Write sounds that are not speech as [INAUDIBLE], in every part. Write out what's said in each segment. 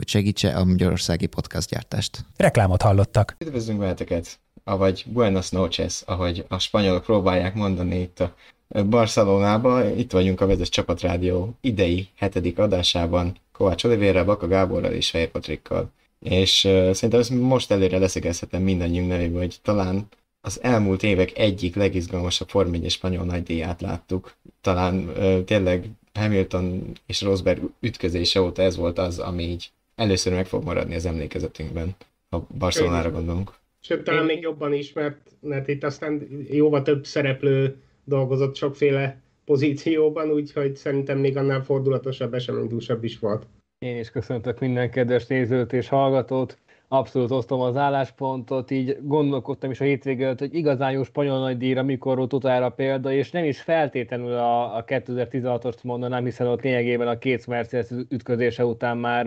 hogy segítse a magyarországi gyártást. Reklámot hallottak. Üdvözlünk veleteket, avagy Buenos noches, ahogy a spanyolok próbálják mondani itt a Barcelonába. Itt vagyunk a Vezes Csapatrádió idei hetedik adásában Kovács Olivérrel, Baka Gáborral és Fehér Patrikkal. És uh, szerintem ezt most előre leszögezhetem mindannyiunk nevében, hogy talán az elmúlt évek egyik legizgalmasabb Form 1 spanyol nagydíját láttuk. Talán uh, tényleg Hamilton és Rosberg ütközése óta ez volt az, ami így először meg fog maradni az emlékezetünkben, ha Barcelonára gondolunk. Sőt, talán még jobban is, mert, mert itt aztán jóval több szereplő dolgozott sokféle pozícióban, úgyhogy szerintem még annál fordulatosabb, eseménydúsabb is volt. Én is köszöntök minden kedves nézőt és hallgatót. Abszolút osztom az álláspontot, így gondolkodtam is a hétvégén, hogy igazán jó spanyol nagydíjra mikor volt utára példa, és nem is feltétlenül a, a 2016-ost mondanám, hiszen ott lényegében a két Mercedes ütközése után már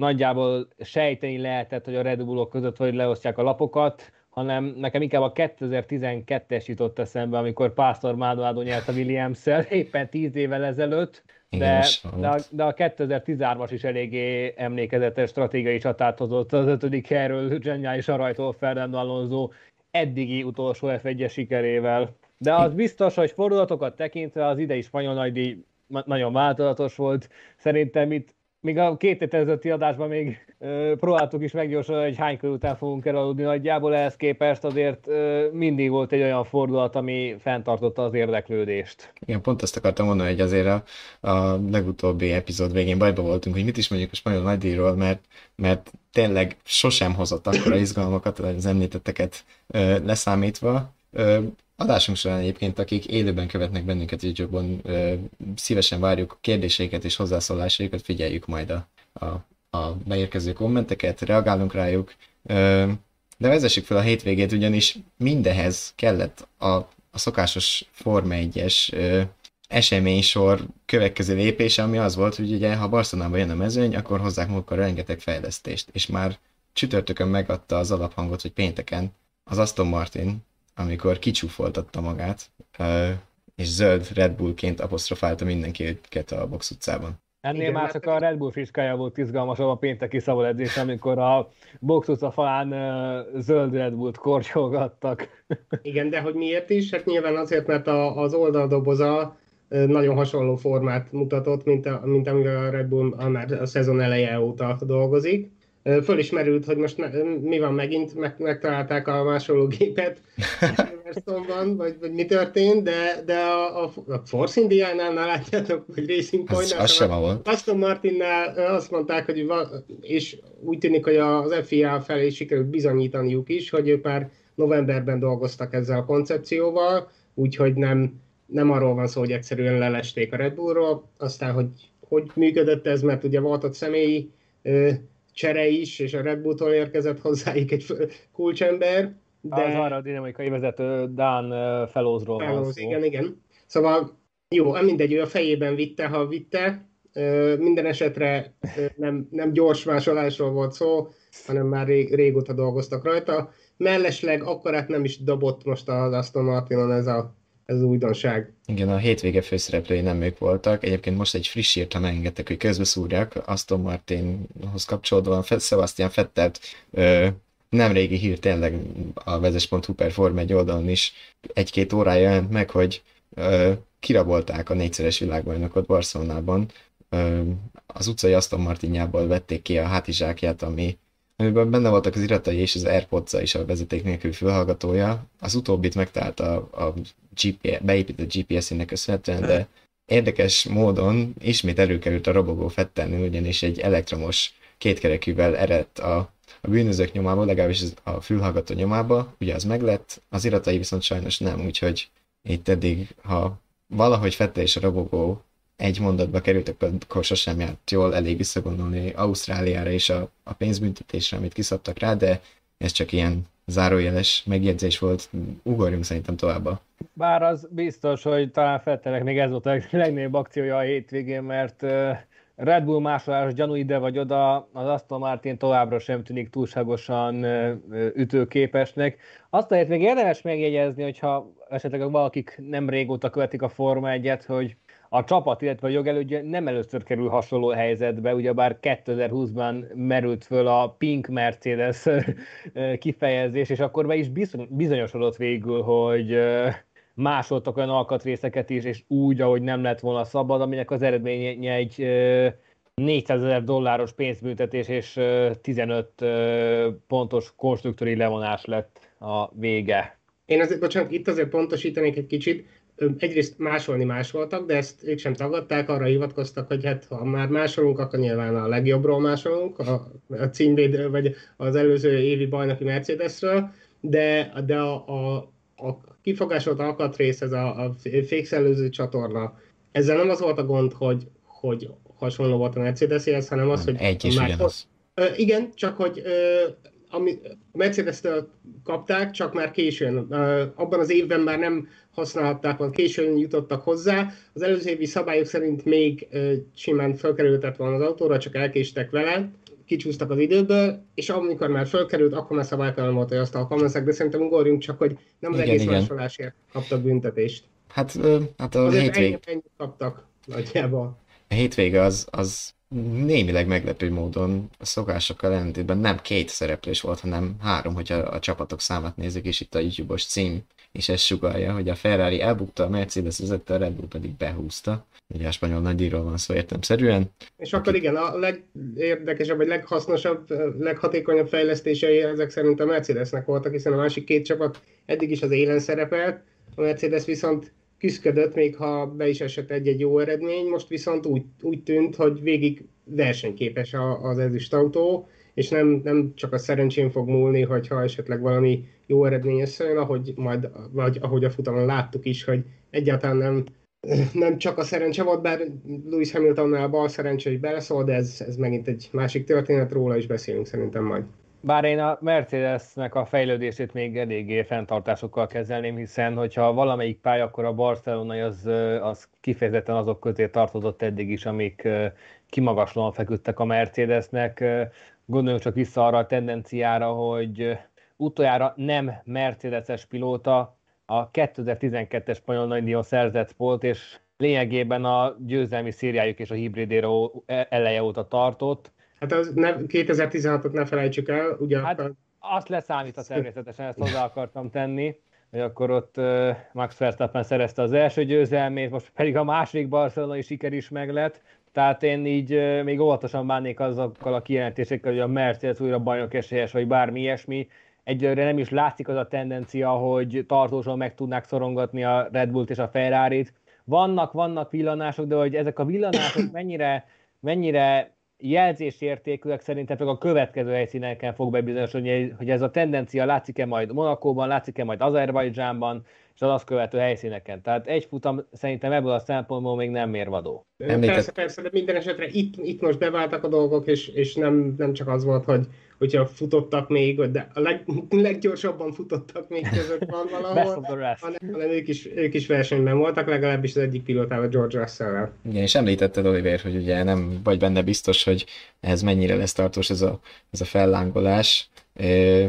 nagyjából sejteni lehetett, hogy a Red Bullok között vagy leosztják a lapokat, hanem nekem inkább a 2012-es jutott eszembe, amikor Pásztor Maldonado nyert a williams [LAUGHS] éppen 10 évvel ezelőtt, de, de, a, de a 2013-as is eléggé emlékezetes stratégiai csatát hozott az ötödik helyről zseniális arajtól Fernando Alonso eddigi utolsó F1-es sikerével. De az biztos, hogy fordulatokat tekintve az idei spanyol nagydíj nagyon változatos volt. Szerintem itt még a két héten adásban még ö, próbáltuk is meggyorsulni, hogy hány kör után fogunk elaludni nagyjából, ehhez képest azért ö, mindig volt egy olyan fordulat, ami fenntartotta az érdeklődést. Igen, pont ezt akartam mondani, hogy azért a, a legutóbbi epizód végén bajba voltunk, hogy mit is mondjuk a spanyol nagydíjról, mert, mert tényleg sosem hozott akkora izgalmakat, az említetteket ö, leszámítva. Adásunk során egyébként, akik élőben követnek bennünket YouTube-on, szívesen várjuk kérdéseiket és hozzászólásaikat, figyeljük majd a, a, a beérkező kommenteket, reagálunk rájuk. De vezessük fel a hétvégét, ugyanis mindehez kellett a, a szokásos Forma 1-es eseménysor következő lépése, ami az volt, hogy ugye ha Barcelonába jön a mezőny, akkor hozzák magukkal rengeteg fejlesztést, és már csütörtökön megadta az alaphangot, hogy pénteken az Aston Martin amikor kicsúfoltatta magát, és zöld Red Bullként apostrofálta mindenkiket a box utcában. Ennél Igen, már csak a Red Bull fiskája volt izgalmasabb a pénteki szabadedzés, amikor a box utca falán zöld Red Bullt kortyolgattak. [LAUGHS] Igen, de hogy miért is? Hát nyilván azért, mert a, az oldaldoboza nagyon hasonló formát mutatott, mint, a, mint amivel a Red Bull már a szezon eleje óta dolgozik fölismerült, hogy most mi van megint, meg, megtalálták a másoló gépet [LAUGHS] van, vagy, vagy mi történt, de, de a, a, a Force Indiánál látjátok, hogy Racing point az, az sem volt. Aston Martinnál azt mondták, hogy van, és úgy tűnik, hogy az FIA felé sikerült bizonyítaniuk is, hogy ők már novemberben dolgoztak ezzel a koncepcióval, úgyhogy nem, nem arról van szó, hogy egyszerűen lelesték a Red Bullról, aztán, hogy hogy működött ez, mert ugye volt ott személyi csere is, és a Red Bull-tól érkezett hozzájuk egy kulcsember. De... Az arra a dinamikai vezető Dan Felózról van szó. Igen, igen. Szóval jó, mindegy, ő a fejében vitte, ha vitte. Minden esetre nem, nem gyors másolásról volt szó, hanem már rég, régóta dolgoztak rajta. Mellesleg akkorát nem is dobott most az Aston Martinon ez a ez újdonság. Igen, a hétvége főszereplői nem ők voltak. Egyébként most egy friss írt, ha megengedtek, hogy közbeszúrjak, Aston Martinhoz kapcsolódóan Sebastian Fettelt ö, nem régi hír tényleg a vezes.hu per Form egy oldalon is egy-két órája jelent meg, hogy ö, kirabolták a négyszeres világbajnokot Barcelonában. Ö, az utcai Aston Martinjából vették ki a hátizsákját, ami amiben benne voltak az iratai és az airpods is a vezeték nélkül fülhallgatója. Az utóbbit megtalálta a, a GPS, beépített GPS-ének köszönhetően, de érdekes módon ismét előkerült a robogó fettelni, ugyanis egy elektromos kétkerekűvel eredt a, a bűnözők nyomába, legalábbis a fülhallgató nyomába, ugye az meglett, az iratai viszont sajnos nem, úgyhogy itt eddig, ha valahogy Fettel és a robogó egy mondatba kerültek, akkor sosem járt jól, elég visszagondolni Ausztráliára és a, a pénzbüntetésre, amit kiszabtak rá, de ez csak ilyen zárójeles megjegyzés volt, ugorjunk szerintem tovább. Bár az biztos, hogy talán Fettelek még ez volt a legnagyobb akciója a hétvégén, mert Red Bull másolás gyanú ide vagy oda, az Aston Martin továbbra sem tűnik túlságosan ütőképesnek. Azt lehet még érdemes megjegyezni, hogyha esetleg valakik nem régóta követik a Forma 1-et, hogy a csapat, illetve a jogelődje nem először kerül hasonló helyzetbe, ugyebár 2020-ban merült föl a Pink Mercedes kifejezés, és akkor be is bizonyosodott végül, hogy másoltak olyan alkatrészeket is, és úgy, ahogy nem lett volna szabad, aminek az eredménye egy 400 ezer dolláros pénzbüntetés és 15 pontos konstruktori levonás lett a vége. Én azért, bocsánat, itt azért pontosítanék egy kicsit, egyrészt másolni másoltak, de ezt ők sem tagadták, arra hivatkoztak, hogy hát ha már másolunk, akkor nyilván a legjobbról másolunk, a, a címvédő, vagy az előző évi bajnoki Mercedesről, de, de a, a, a kifogásolt alkatrész, ez a, a fékszellőző csatorna, ezzel nem az volt a gond, hogy, hogy hasonló volt a Mercedeshez, hanem az, hogy... Egy és már, ugyanaz. Ö, igen, csak hogy ö, ami a Mercedes-től kapták, csak már későn. Abban az évben már nem használhatták, vagy későn jutottak hozzá. Az előző évi szabályok szerint még simán felkerültett volna az autóra, csak elkéstek vele, kicsúsztak az időből, és amikor már felkerült, akkor már szabálytalan volt, hogy azt alkalmazzák, de szerintem ugorjunk csak, hogy nem az igen, egész másolásért kaptak büntetést. Hát, hát a Azért hétvég... ennyit, ennyit kaptak nagyjából. A hétvége az, az némileg meglepő módon a szokásokkal ellentétben nem két szereplés volt, hanem három, hogyha a csapatok számát nézik, és itt a YouTube-os cím és ez sugalja, hogy a Ferrari elbukta, a Mercedes vezette, a Red Bull pedig behúzta. Ugye a spanyol nagydíjról van szó értemszerűen. És akkor igen, a legérdekesebb, vagy leghasznosabb, leghatékonyabb fejlesztései ezek szerint a Mercedesnek voltak, hiszen a másik két csapat eddig is az élen szerepelt, a Mercedes viszont küzdött, még ha be is esett egy-egy jó eredmény, most viszont úgy, úgy tűnt, hogy végig versenyképes az ezüst autó, és nem, nem csak a szerencsén fog múlni, hogyha esetleg valami jó eredmény összejön, ahogy majd, vagy ahogy a futamon láttuk is, hogy egyáltalán nem, nem csak a szerencse volt, bár Lewis Hamiltonnál bal szerencse is beleszól, de ez, ez megint egy másik történet, róla is beszélünk szerintem majd. Bár én a Mercedesnek a fejlődését még eléggé fenntartásokkal kezelném, hiszen hogyha valamelyik pálya, akkor a Barcelona az, az kifejezetten azok közé tartozott eddig is, amik kimagaslóan feküdtek a Mercedesnek. Gondoljunk csak vissza arra a tendenciára, hogy utoljára nem Mercedes-es pilóta a 2012-es spanyol nagydíjon szerzett volt, és lényegében a győzelmi szériájuk és a hibrid eleje óta tartott Hát az ne, 2016-ot ne felejtsük el, ugye hát akkor... azt leszámítva természetesen, ezt hozzá akartam tenni, hogy akkor ott uh, Max Verstappen szerezte az első győzelmét, most pedig a második barcelonai siker is meglett, tehát én így uh, még óvatosan bánnék azokkal a kijelentésekkel, hogy a Mercedes újra bajnok esélyes, vagy bármi ilyesmi. Egyelőre nem is látszik az a tendencia, hogy tartósan meg tudnák szorongatni a Red Bullt és a Ferrari-t. Vannak, vannak villanások, de hogy ezek a villanások mennyire, mennyire jelzésértékűek szerintem csak a következő helyszíneken fog bebizonyosodni, hogy ez a tendencia látszik-e majd Monakóban, látszik-e majd Azerbajdzsánban, és az azt követő helyszíneken. Tehát egy futam szerintem ebből a szempontból még nem mérvadó. Említett... Persze, persze, de minden esetre itt, itt most beváltak a dolgok, és, és nem, nem csak az volt, hogy hogyha futottak még, de a leg, leggyorsabban futottak még között van [LAUGHS] valahol, hanem, hanem ők, is, ők is versenyben voltak, legalábbis az egyik pilótával, George Russell-vel. Igen, és említetted, Oliver, hogy ugye nem vagy benne biztos, hogy ez mennyire lesz tartós ez a, ez a fellángolás,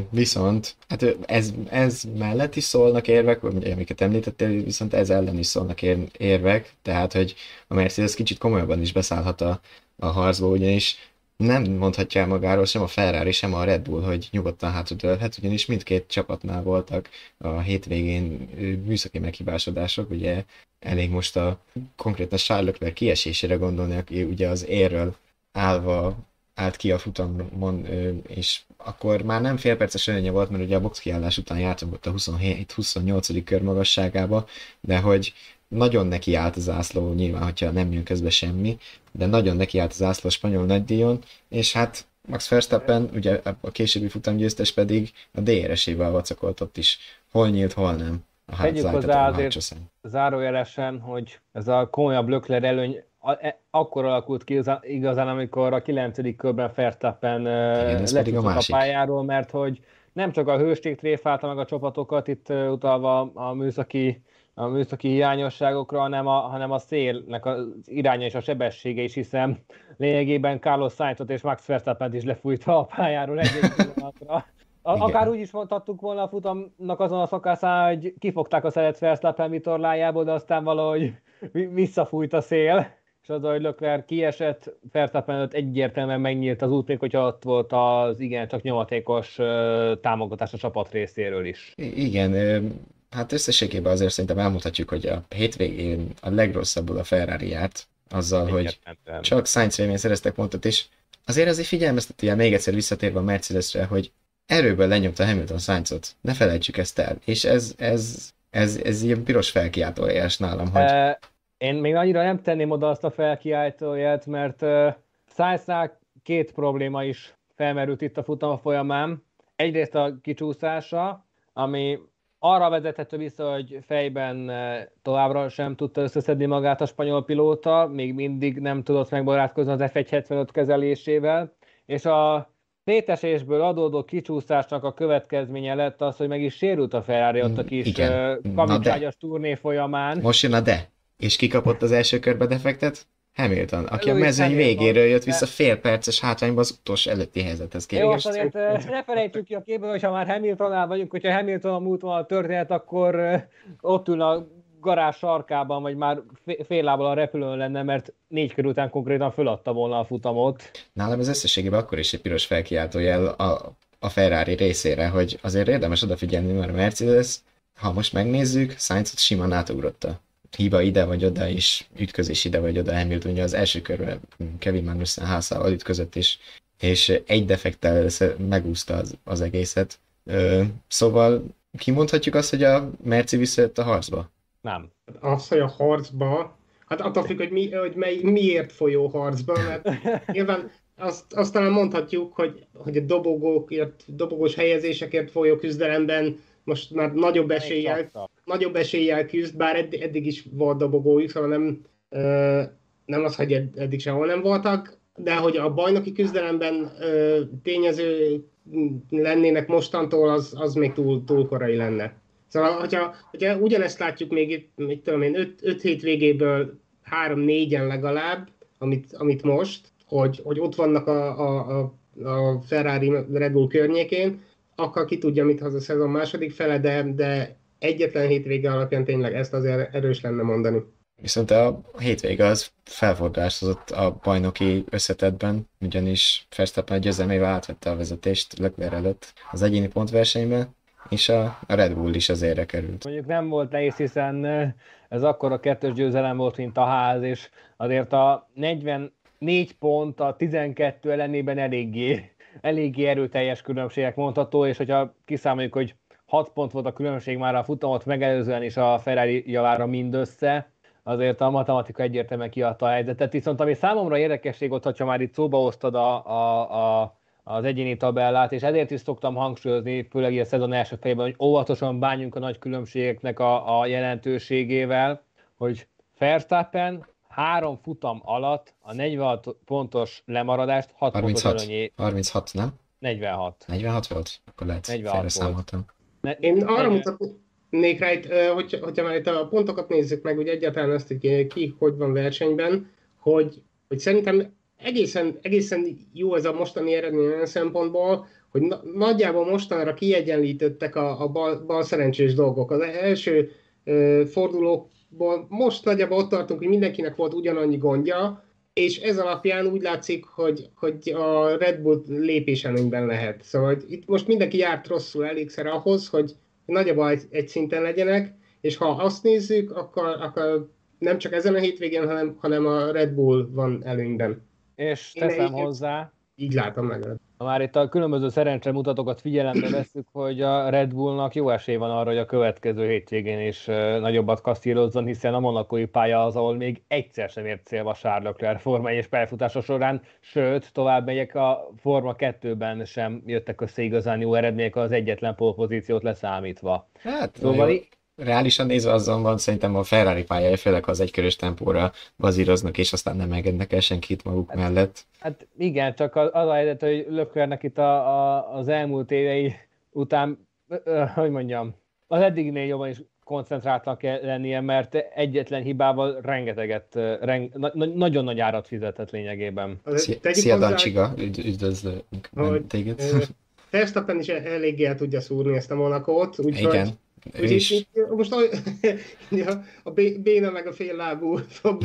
Viszont hát ez, ez mellett is szólnak érvek, amiket említettél, viszont ez ellen is szólnak érvek, tehát hogy a Mercedes kicsit komolyabban is beszállhat a, a harcba, ugyanis nem mondhatja el magáról sem a Ferrari, sem a Red Bull, hogy nyugodtan hátradőlhet, ugyanis mindkét csapatnál voltak a hétvégén műszaki meghibásodások, ugye elég most a konkrétan Charles Leclerc kiesésére gondolni, aki ugye az érről állva állt ki a futamon, és akkor már nem félperces előnye volt, mert ugye a box kiállás után jártam ott a 27-28. kör magasságába, de hogy nagyon neki állt az zászló, nyilván, hogyha nem jön közbe semmi, de nagyon neki állt az zászló a spanyol nagydíjon, és hát Max Verstappen, ugye a későbbi futamgyőztes pedig a DRS-ével vacakolt ott is. Hol nyílt, hol nem. A Tegyük hozzá azért zárójelesen, hogy ez a komolyabb Lökler előny E, akkor alakult ki igazán, amikor a kilencedik körben Verstappen lecsúszott a, a pályáról, mert hogy nem csak a hőség tréfálta meg a csapatokat, itt utalva a műszaki a műszaki hiányosságokra, hanem a, hanem a szélnek az iránya és a sebessége is, hiszen lényegében Carlos Sainzot és Max Verstappen is lefújta a pályáról egy [LAUGHS] pillanatra. Akár úgy is mondhattuk volna a futamnak azon a szakaszán, hogy kifogták a szeret Verstappen vitorlájából, de aztán valahogy visszafújt a szél, és az, hogy Leclerc kiesett, Verstappen előtt egyértelműen megnyílt az út, még hogyha ott volt az igen csak nyomatékos támogatás a csapat részéről is. Igen, hát összességében azért szerintem elmondhatjuk, hogy a hétvégén a legrosszabbul a Ferrari járt, azzal, hogy csak Sainz rémén szereztek pontot, és azért azért figyelmezteti el még egyszer visszatérve a Mercedesre, hogy erőből lenyomta Hamilton Sainzot. Ne felejtsük ezt el. És ez, ez, ez, ez ilyen piros felkiáltójás nálam, hogy... Én még annyira nem tenném oda azt a felkiáltóját, mert uh, Sainznál két probléma is felmerült itt a futam folyamán. Egyrészt a kicsúszása, ami arra vezethető vissza, hogy fejben továbbra sem tudta összeszedni magát a spanyol pilóta, még mindig nem tudott megbarátkozni az F175 kezelésével, és a szétesésből adódó kicsúszásnak a következménye lett az, hogy meg is sérült a Ferrari ott a kis kamicságyas turné folyamán. Most jön a de. És kikapott az első körbe defektet? Hamilton, aki Louis a mezőny Hamilton. végéről jött vissza fél perces hátrányba az utolsó előtti helyzethez képest. Jó, azért ne felejtsük ki a képből, hogyha már Hamiltonnál vagyunk, hogyha Hamilton a múlt van a történet, akkor ott ül a garázs sarkában, vagy már fél lábbal a repülőn lenne, mert négy kör után konkrétan föladta volna a futamot. Nálam az összességében akkor is egy piros felkiáltójel a, a Ferrari részére, hogy azért érdemes odafigyelni, mert a Mercedes, ha most megnézzük, Sainzot simán átugrotta. Hiba ide vagy oda, és ütközés ide vagy oda Hamilton, ugye az első körben Kevin Magnussen házával ütközött, és, és egy defektel megúszta az, az egészet. Ö, szóval kimondhatjuk azt, hogy a Merci visszajött a harcba? Nem. Az, hogy a harcba, hát attól függ, hogy, mi, hogy mely, miért folyó harcba, mert nyilván azt, azt talán mondhatjuk, hogy, hogy a dobogókért, dobogós helyezésekért folyó küzdelemben most már nagyobb eséllyel, nagyobb eséllyel küzd, bár eddig, eddig is volt dobogójuk, szóval nem, nem az, hogy eddig sehol nem voltak, de hogy a bajnoki küzdelemben tényező lennének mostantól, az, az még túl, túl korai lenne. Szóval, hogyha, hogyha ugyanezt látjuk még itt, mit tudom én, 5 hétvégéből 3-4-en legalább, amit, amit most, hogy, hogy ott vannak a, a, a, a Ferrari Red Bull környékén, akkor ki tudja, mit hoz a szezon második fele, de, de egyetlen hétvége alapján tényleg ezt azért erős lenne mondani. Viszont a hétvége az felfordást hozott a bajnoki összetetben, ugyanis Verstappen egy győzelmével átvette a vezetést Leclerc előtt az egyéni pontversenyben, és a, a Red Bull is az érre került. Mondjuk nem volt nehéz, hiszen ez akkor a kettős győzelem volt, mint a ház, és azért a 44 pont a 12 ellenében eléggé, eléggé erőteljes különbségek mondható, és hogyha kiszámoljuk, hogy 6 pont volt a különbség már a futamot megelőzően is a Ferrari javára mindössze, azért a matematika egyértelműen kiadta a helyzetet. Viszont ami számomra érdekesség volt, hogyha már itt szóba osztad a, a, a az egyéni tabellát, és ezért is szoktam hangsúlyozni, főleg a szezon első fejében, hogy óvatosan bánjunk a nagy különbségeknek a, a jelentőségével, hogy Verstappen három futam alatt a 46 pontos lemaradást 6 36, pontos előnyé... 36, nem? 46. 46 volt? Akkor lehet 46 számoltam. Ne, Én arra mutatnék rá, itt, hogy, hogyha már itt a pontokat nézzük meg, hogy egyáltalán azt, hogy ki hogy van versenyben, hogy, hogy szerintem egészen, egészen jó ez a mostani eredmény olyan szempontból, hogy na, nagyjából mostanra kiegyenlítettek a, a bal, bal szerencsés dolgok. Az első ö, fordulókból most nagyjából ott tartunk, hogy mindenkinek volt ugyanannyi gondja, és ez alapján úgy látszik, hogy, hogy a Red Bull lépéselőnyben lehet. Szóval itt most mindenki járt rosszul elégszer ahhoz, hogy nagyjából egy, egy szinten legyenek, és ha azt nézzük, akkor, akkor nem csak ezen a hétvégén, hanem, hanem a Red Bull van előnyben és teszem Én hozzá, így látom meg. Ha már itt a különböző szerencsemutatókat figyelembe [CLEARS THROAT] veszük, hogy a Red Bullnak jó esély van arra, hogy a következő hétvégén is nagyobbat kasztírozzon, hiszen a monakói pálya az, ahol még egyszer sem ért célba Charles Leclerc Forma és pályafutása során, sőt, tovább megyek, a Forma 2-ben sem jöttek össze igazán jó eredmények az egyetlen polpozíciót leszámítva. Hát, szóval reálisan nézve azonban szerintem a Ferrari pálya, főleg az egykörös tempóra bazíroznak, és aztán nem engednek el senkit maguk hát, mellett. Hát igen, csak az, az a helyzet, hogy Lökörnek itt a, a, az elmúlt évei után, hogy mondjam, az eddignél jobban is koncentráltnak kell lennie, mert egyetlen hibával rengeteget, reng, na, nagyon nagy árat fizetett lényegében. Szia, Dancsiga, üdvözlünk téged. Verstappen is eléggé el tudja szúrni ezt a Monakót, úgyhogy Úgyhogy most a, [LAUGHS] a Béna meg a fél lábú [LAUGHS] fog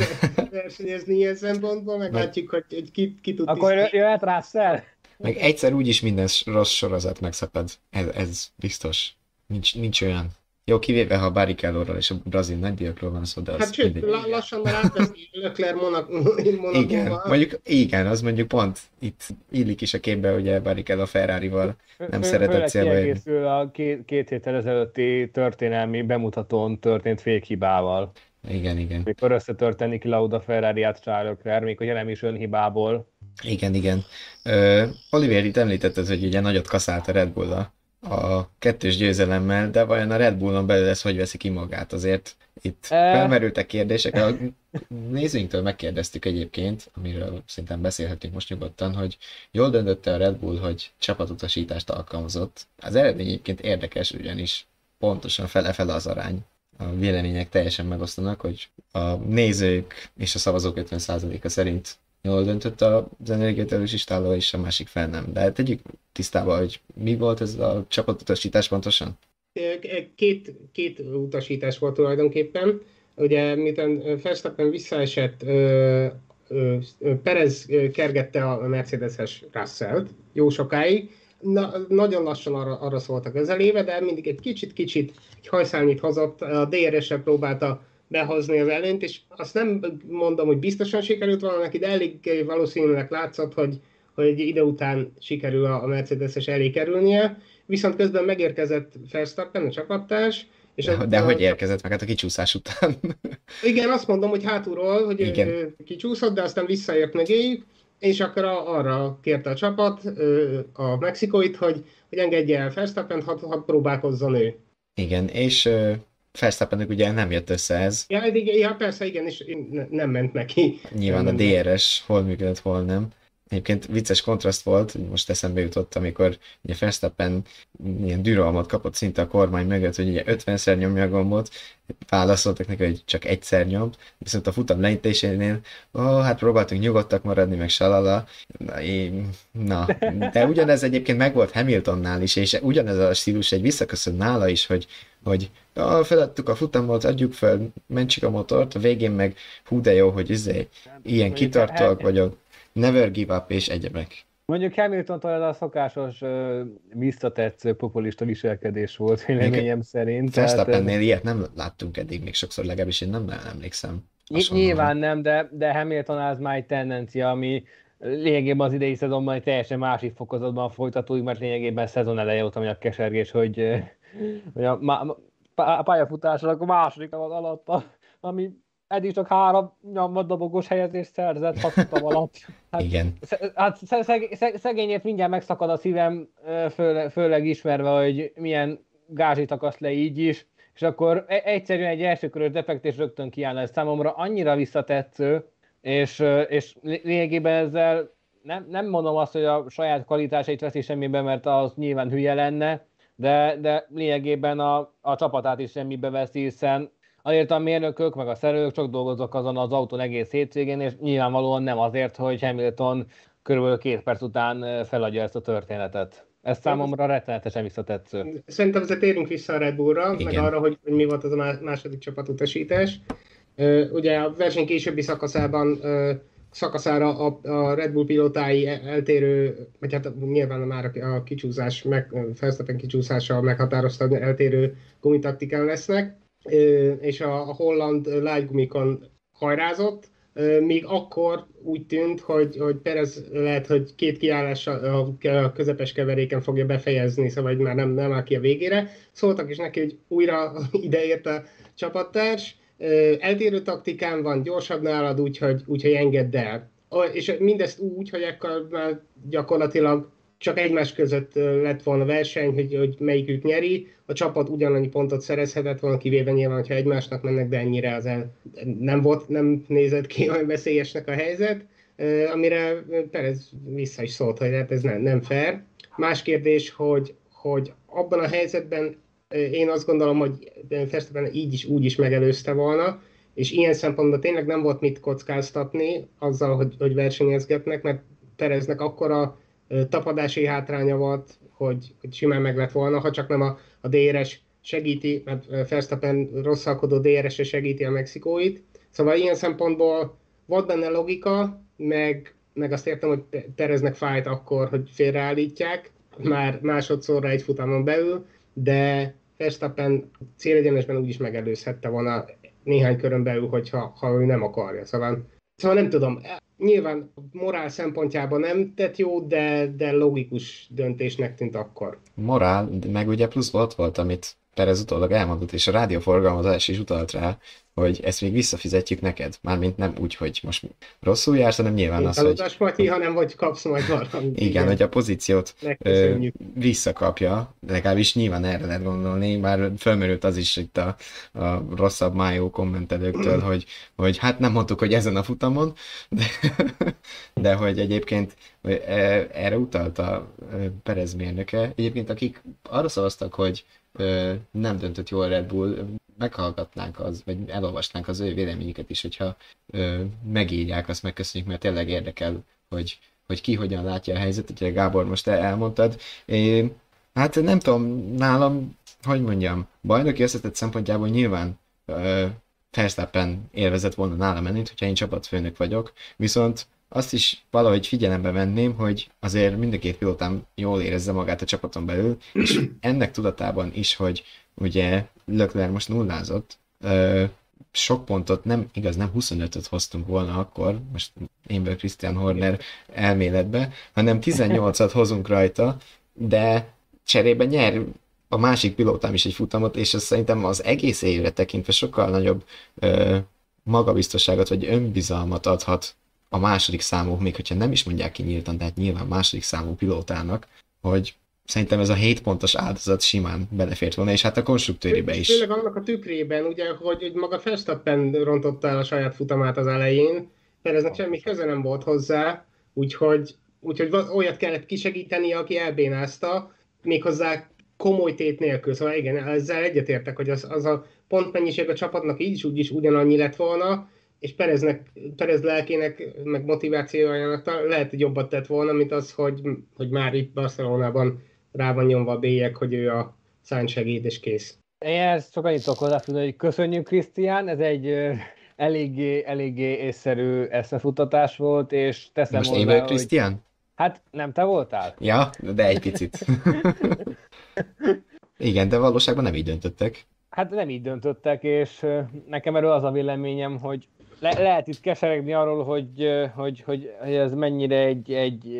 versenyezni ilyen szempontból, meg látjuk, hogy, hogy ki, ki tud Akkor jöhet Russell? Meg egyszer úgyis minden rossz sorozat megszakad. Ez, ez biztos. Nincs, nincs olyan. Jó, kivéve ha Barrichello-ról és a brazil nagydíjakról van szó, de az Hát sőt, lassan már átveszi Leclerc Monaco, Igen, mondjuk, igen, az mondjuk pont itt illik is a képbe, ugye Barrichello Ferrari-val nem szeretett célba a két, két héttel ezelőtti történelmi bemutatón történt fékhibával. Igen, igen. Mikor összetört Niki Lauda Ferrari-át Charles Leclerc, még hogyha nem is önhibából. Igen, igen. Uh, Oliver itt említett, hogy ugye nagyot kaszált a Red bull -a a kettős győzelemmel, de vajon a Red Bullon belül ez hogy veszi ki magát? Azért itt felmerültek kérdések. A nézőinktől megkérdeztük egyébként, amiről szerintem beszélhetünk most nyugodtan, hogy jól döntötte a Red Bull, hogy csapatutasítást alkalmazott. Az eredmény egyébként érdekes, ugyanis pontosan fele-fele az arány. A vélemények teljesen megosztanak, hogy a nézők és a szavazók 50%-a szerint jól döntött az energiaterős istáló, és a másik fel nem. De tegyük tisztába, hogy mi volt ez a csapatutasítás pontosan? Két, két utasítás volt tulajdonképpen. Ugye, miután Verstappen visszaesett, Perez kergette a Mercedes-es Russell-t jó sokáig, Na, nagyon lassan arra, arra szólt a közelébe, de mindig egy kicsit-kicsit egy hajszálnyit hozott, a DRS-re próbálta behozni az előnyt, és azt nem mondom, hogy biztosan sikerült volna neki, de elég valószínűleg látszott, hogy, hogy ide után sikerül a Mercedes-es elé kerülnie, viszont közben megérkezett Verstappen, a csapattárs, és de, de hogy érkezett meg hát a kicsúszás után? [LAUGHS] igen, azt mondom, hogy hátulról, hogy igen. Ő kicsúszott, de aztán visszaért mögéjük, és akkor arra kérte a csapat, a mexikóit, hogy, hogy engedje el Verstappen, hadd had próbálkozzon ő. Igen, és Verstappennek ugye nem jött össze ez. Ja, igen, ja persze, igen, és nem ment neki. Nyilván a DRS hol működött, hol nem. Egyébként vicces kontraszt volt, most eszembe jutott, amikor ugye Verstappen ilyen düralmat kapott szinte a kormány mögött, hogy ugye 50-szer nyomja a gombot, válaszoltak neki, hogy csak egyszer nyom, viszont a futam leítésénél, ó, oh, hát próbáltunk nyugodtak maradni, meg salala, na, én, na, de ugyanez egyébként megvolt Hamiltonnál is, és ugyanez a stílus egy visszaköszön nála is, hogy, hogy ah, feladtuk a futamot, adjuk fel, mentsük a motort, a végén meg hú de jó, hogy izé, ilyen kitartóak vagyok never give up és egyebek. Mondjuk Hamilton talán a szokásos uh, visszatetsző populista viselkedés volt, véleményem szerint. Verstappennél tehát, ilyet nem láttunk eddig még sokszor, legalábbis én nem, nem emlékszem. Nyilván nem, de, de Hamilton az már egy tendencia, ami lényegében az idei szezonban egy teljesen másik fokozatban folytatódik, mert lényegében szezon eleje volt, ami a kesergés, hogy, hogy a, a, pályafutásra akkor második alatt, ami eddig csak három dobogós helyezést szerzett hat alatt. Hát, [LAUGHS] Igen. Hát szeg, szeg, szegényért mindjárt megszakad a szívem, főleg, főleg ismerve, hogy milyen gázsit akaszt le így is, és akkor e, egyszerűen egy elsőkörös defektés rögtön kiállna. Ez számomra annyira visszatetsző, és, és lényegében ezzel nem, nem mondom azt, hogy a saját kvalitásait veszi semmibe, mert az nyilván hülye lenne, de, de lényegében a, a csapatát is semmibe veszi, hiszen azért a mérnökök, meg a szerelők csak dolgoznak azon az autón egész hétvégén, és nyilvánvalóan nem azért, hogy Hamilton körülbelül két perc után feladja ezt a történetet. Ez számomra rettenetesen visszatetsző. Szerintem azért térünk vissza a Red Bullra, Igen. meg arra, hogy, hogy mi volt az a második csapatutasítás. Ugye a verseny későbbi szakaszában szakaszára a, a Red Bull pilotái eltérő, vagy hát nyilván már a kicsúszás, meg, Verstappen kicsúszása meghatározta, hogy eltérő gumitaktikán lesznek. És a, a holland lágygumikon hajrázott, még akkor úgy tűnt, hogy, hogy Perez lehet, hogy két kiállás a közepes keveréken fogja befejezni, szóval már nem, nem áll ki a végére. Szóltak is neki, hogy újra [LAUGHS] ideért a csapattárs, eltérő taktikán van, gyorsabb nálad, úgyhogy, úgyhogy engedd el. És mindezt úgy, hogy ekkor már gyakorlatilag csak egymás között lett volna verseny, hogy, hogy melyikük nyeri, a csapat ugyanannyi pontot szerezhetett volna, kivéve nyilván, hogyha egymásnak mennek, de ennyire az el, nem volt, nem nézett ki olyan veszélyesnek a helyzet, amire Perez vissza is szólt, hogy hát ez nem, nem fair. Más kérdés, hogy, hogy abban a helyzetben én azt gondolom, hogy Verstappen így is úgy is megelőzte volna, és ilyen szempontból tényleg nem volt mit kockáztatni azzal, hogy, hogy versenyezgetnek, mert Pereznek akkora tapadási hátránya volt, hogy, hogy simán meg lett volna, ha csak nem a, a DRS segíti, mert Verstappen rosszalkodó DRS-e segíti a mexikóit. Szóval ilyen szempontból volt benne logika, meg, meg azt értem, hogy Pereznek fájt akkor, hogy félreállítják, már másodszorra egy futamon belül, de Verstappen célegyenesben úgyis megelőzhette volna néhány körön belül, hogyha ha ő nem akarja. Szóval, szóval nem tudom, nyilván morál szempontjában nem tett jó, de, de logikus döntésnek tűnt akkor. Morál, meg ugye plusz volt volt, amit Perez utólag elmondott, és a rádióforgalmazás is utalt rá, hogy ezt még visszafizetjük neked. Mármint nem úgy, hogy most rosszul jársz, hanem nyilván Mint az, hogy... Utas, Matyi, hanem vagy kapsz majd valamit. Igen, hogy a pozíciót ö, visszakapja, legalábbis nyilván erre lehet gondolni, már fölmerült az is itt a, a rosszabb májó kommentelőktől, hogy, hogy hát nem mondtuk, hogy ezen a futamon, de, [LAUGHS] de hogy egyébként erre utalt a Perez mérnöke, egyébként akik arra szavaztak, hogy nem döntött jól Red Bull, meghallgatnánk az, vagy elolvasnánk az ő véleményüket is, hogyha ö, megírják, azt megköszönjük, mert tényleg érdekel, hogy, hogy ki hogyan látja a helyzetet, ugye Gábor most el- elmondtad. É, hát nem tudom, nálam, hogy mondjam, bajnoki összetett szempontjából nyilván ö, Verstappen élvezett volna nálam menni, hogyha én csapatfőnök vagyok, viszont azt is valahogy figyelembe venném, hogy azért mind a két pilótám jól érezze magát a csapaton belül, és [CLEARS THROAT] ennek tudatában is, hogy ugye Leclerc most nullázott, ö, sok pontot, nem igaz, nem 25-öt hoztunk volna akkor, most én Christian Horner elméletbe, hanem 18-at hozunk rajta, de cserébe nyer. A másik pilótám is egy futamot, és ez szerintem az egész évre tekintve sokkal nagyobb ö, magabiztosságot vagy önbizalmat adhat a második számú, még hogyha nem is mondják ki nyíltan, de hát nyilván második számú pilótának, hogy szerintem ez a 7 pontos áldozat simán belefért volna, és hát a konstruktőribe is. Főleg annak a tükrében, ugye, hogy, hogy maga Verstappen rontotta el a saját futamát az elején, Pereznek semmi köze nem volt hozzá, úgyhogy, úgyhogy olyat kellett kisegíteni, aki elbénázta, méghozzá komoly tét nélkül. Szóval igen, ezzel egyetértek, hogy az, az a pontmennyiség a csapatnak így is úgy is ugyanannyi lett volna, és Pereznek, Perez lelkének, meg motivációjának talán lehet, hogy jobbat tett volna, mint az, hogy, hogy már itt Barcelonában rá van nyomva a bélyek, hogy ő a Sainz segéd, és kész. Én ezt csak annyit tudok hozzáfűzni, hogy köszönjük Krisztián, ez egy eléggé, eléggé észszerű eszmefuttatás volt, és teszem Most hozzá, én hogy... Krisztián? Hát nem te voltál? Ja, de egy picit. [LAUGHS] Igen, de valóságban nem így döntöttek. Hát nem így döntöttek, és nekem erről az a véleményem, hogy le- lehet itt keseregni arról, hogy, hogy, hogy, hogy ez mennyire egy, egy,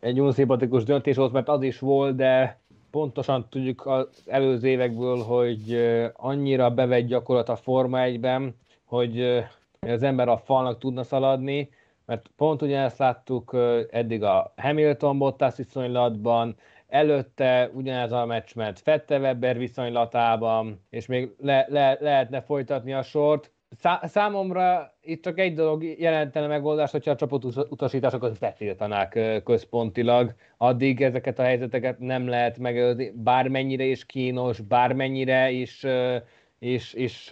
egy unszimpatikus döntés volt, mert az is volt, de pontosan tudjuk az előző évekből, hogy annyira bevett gyakorlat a Forma 1-ben, hogy az ember a falnak tudna szaladni, mert pont ugyanezt láttuk eddig a Hamilton-Bottas viszonylatban, előtte ugyanez a meccs ment Fette Weber viszonylatában, és még le, le, lehetne folytatni a sort. Szá- számomra itt csak egy dolog jelentene megoldást, hogyha a csapatutasításokat betiltanák ö, központilag. Addig ezeket a helyzeteket nem lehet megölni, bármennyire is kínos, bármennyire is, is, is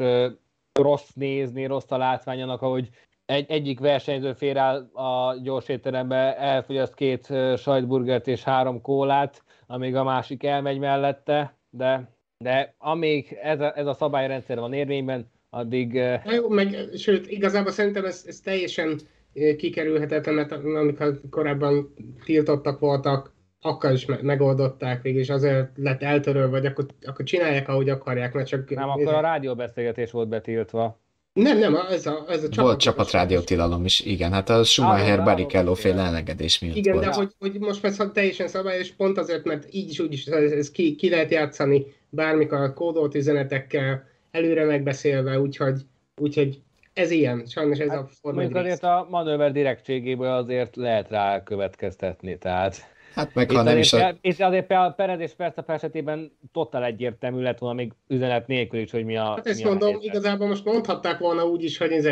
rossz nézni, rossz a látvány annak, ahogy egy, egyik versenyző féráll a gyors étterembe, elfogyaszt két sajtburgert és három kólát, amíg a másik elmegy mellette, de, de amíg ez a, ez a szabályrendszer van érvényben, addig Na jó, meg, sőt, igazából szerintem ez, ez teljesen kikerülhetetlen, mert amikor korábban tiltottak voltak, akkor is me- megoldották végül, és azért lett eltörölve, vagy akkor, akkor csinálják, ahogy akarják, mert csak... nem, akkor a rádióbeszélgetés volt betiltva. Nem, nem, ez a, ez a csapat... Volt csapatrádió tilalom is, igen. Hát a Schumacher Barrichello féle elengedés miatt Igen, volt. de hogy, hogy most szab- teljesen szabályos, pont azért, mert így is úgy is ez, ez ki, ki lehet játszani bármikor kódolt üzenetekkel, előre megbeszélve, úgyhogy, úgyhogy ez ilyen, sajnos ez a Hát, Forma mondjuk azért a manőver direktségéből azért lehet rá következtetni, tehát... Hát meg ha nem is azért, a... és azért például Perez és Verstappen esetében totál egyértelmű lett volna még üzenet nélkül is, hogy mi a Hát ezt mi a mondom, helyzet. igazából most mondhatták volna úgy is, hogy ez